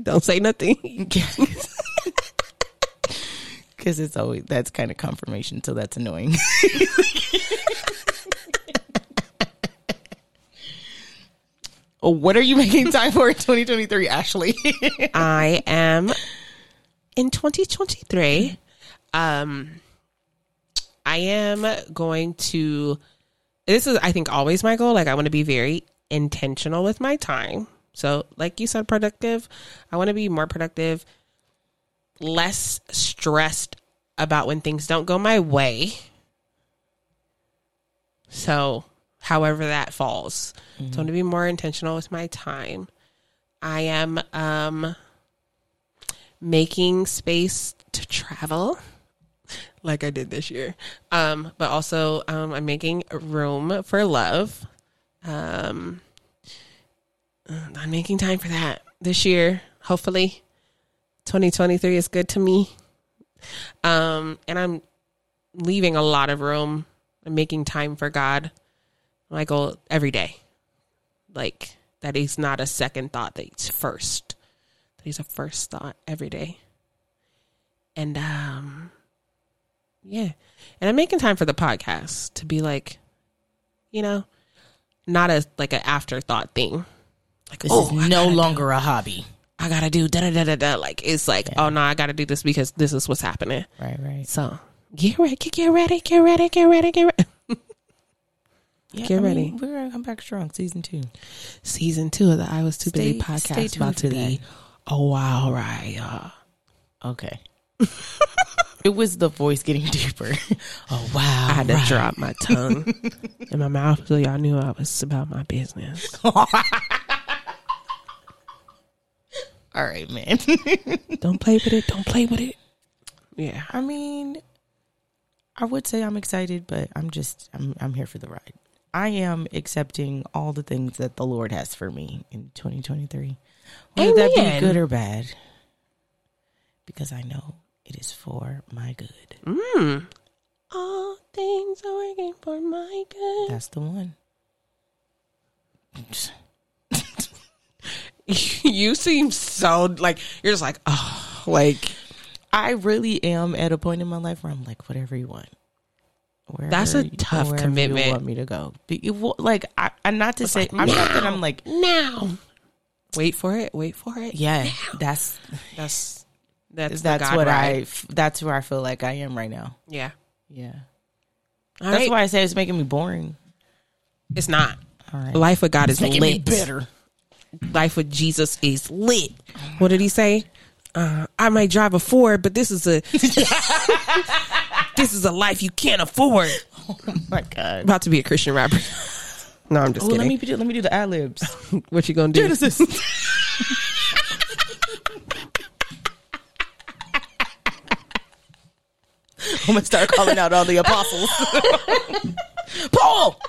Don't say nothing. because it's always that's kind of confirmation, so that's annoying. oh, what are you making time for in 2023, Ashley? I am in 2023. Um, I am going to. This is, I think, always my goal. Like, I want to be very intentional with my time. So, like you said, productive. I want to be more productive, less stressed about when things don't go my way. So, however that falls. So, I want to be more intentional with my time. I am um making space to travel like I did this year. Um but also um I'm making room for love. Um I'm making time for that this year. Hopefully 2023 is good to me. Um and I'm leaving a lot of room I'm making time for God. Goal every day. Like that he's not a second thought, that he's first. That he's a first thought every day. And um yeah. And I'm making time for the podcast to be like, you know, not a like an afterthought thing. Like This oh, is no longer a hobby. I gotta do da da da da da. Like it's like, oh no, I gotta do this because this is what's happening. Right, right. So get ready, get ready, get ready, get ready, get ready. Yeah, Get I ready. mean, we're gonna come back strong, season two. Season two of the I Was Too Busy podcast is about to be a wow ride, y'all. Okay. it was the voice getting deeper. Oh wow! I had to drop my tongue in my mouth so y'all knew I was about my business. All right, man. Don't play with it. Don't play with it. Yeah. I mean, I would say I'm excited, but I'm just I'm I'm here for the ride. I am accepting all the things that the Lord has for me in 2023, whether that be good or bad, because I know it is for my good. Mm. All things are working for my good. That's the one. you seem so like you're just like oh like I really am at a point in my life where I'm like, whatever you want. Wherever That's a you- tough commitment. You want me to go? Will- Like, I, I'm not to say, like, I'm not that. I'm like, now. Wait for it. Wait for it. yeah, that's That's that's that's God what I that's where I feel like I am right now. yeah. Yeah, All that's right. why I say it's making me boring. it's not. All right, Life with God is making lit. me bitter. Life with Jesus is lit. What did he say? Uh, I might drive a Ford, but this is a this is a life you can't afford. Oh my god! About to be a Christian rapper. no, I'm just Oh, let me do, let me do the ad libs. what you gonna do? Genesis. I'm gonna start calling out all the apostles. Paul,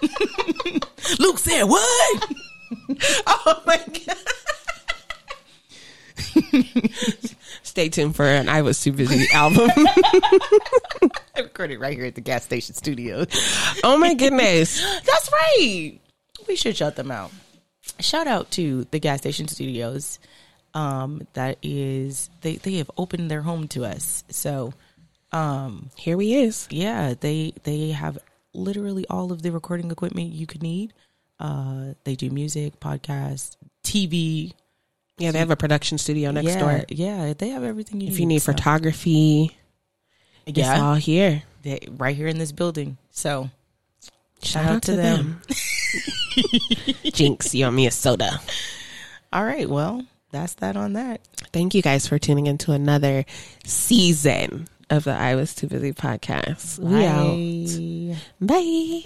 Luke said what? Oh my god. Stay tuned for an I Was Too Busy album. I recorded right here at the gas station studios. oh my goodness. That's right. We should shut them out. Shout out to the gas station studios. Um, that is they they have opened their home to us. So um Here we is. yeah, they they have literally all of the recording equipment you could need. Uh they do music, podcast, TV. Yeah, they have a production studio next yeah, door. Yeah, they have everything you If need. If you need so- photography, it's yeah, all here. they, right here in this building. So Shout, out, to them. Jinx, you owe me a soda. all right, well, that's that on that. Thank you guys for tuning into another season of the I Was Too Busy podcast. We out. Bye.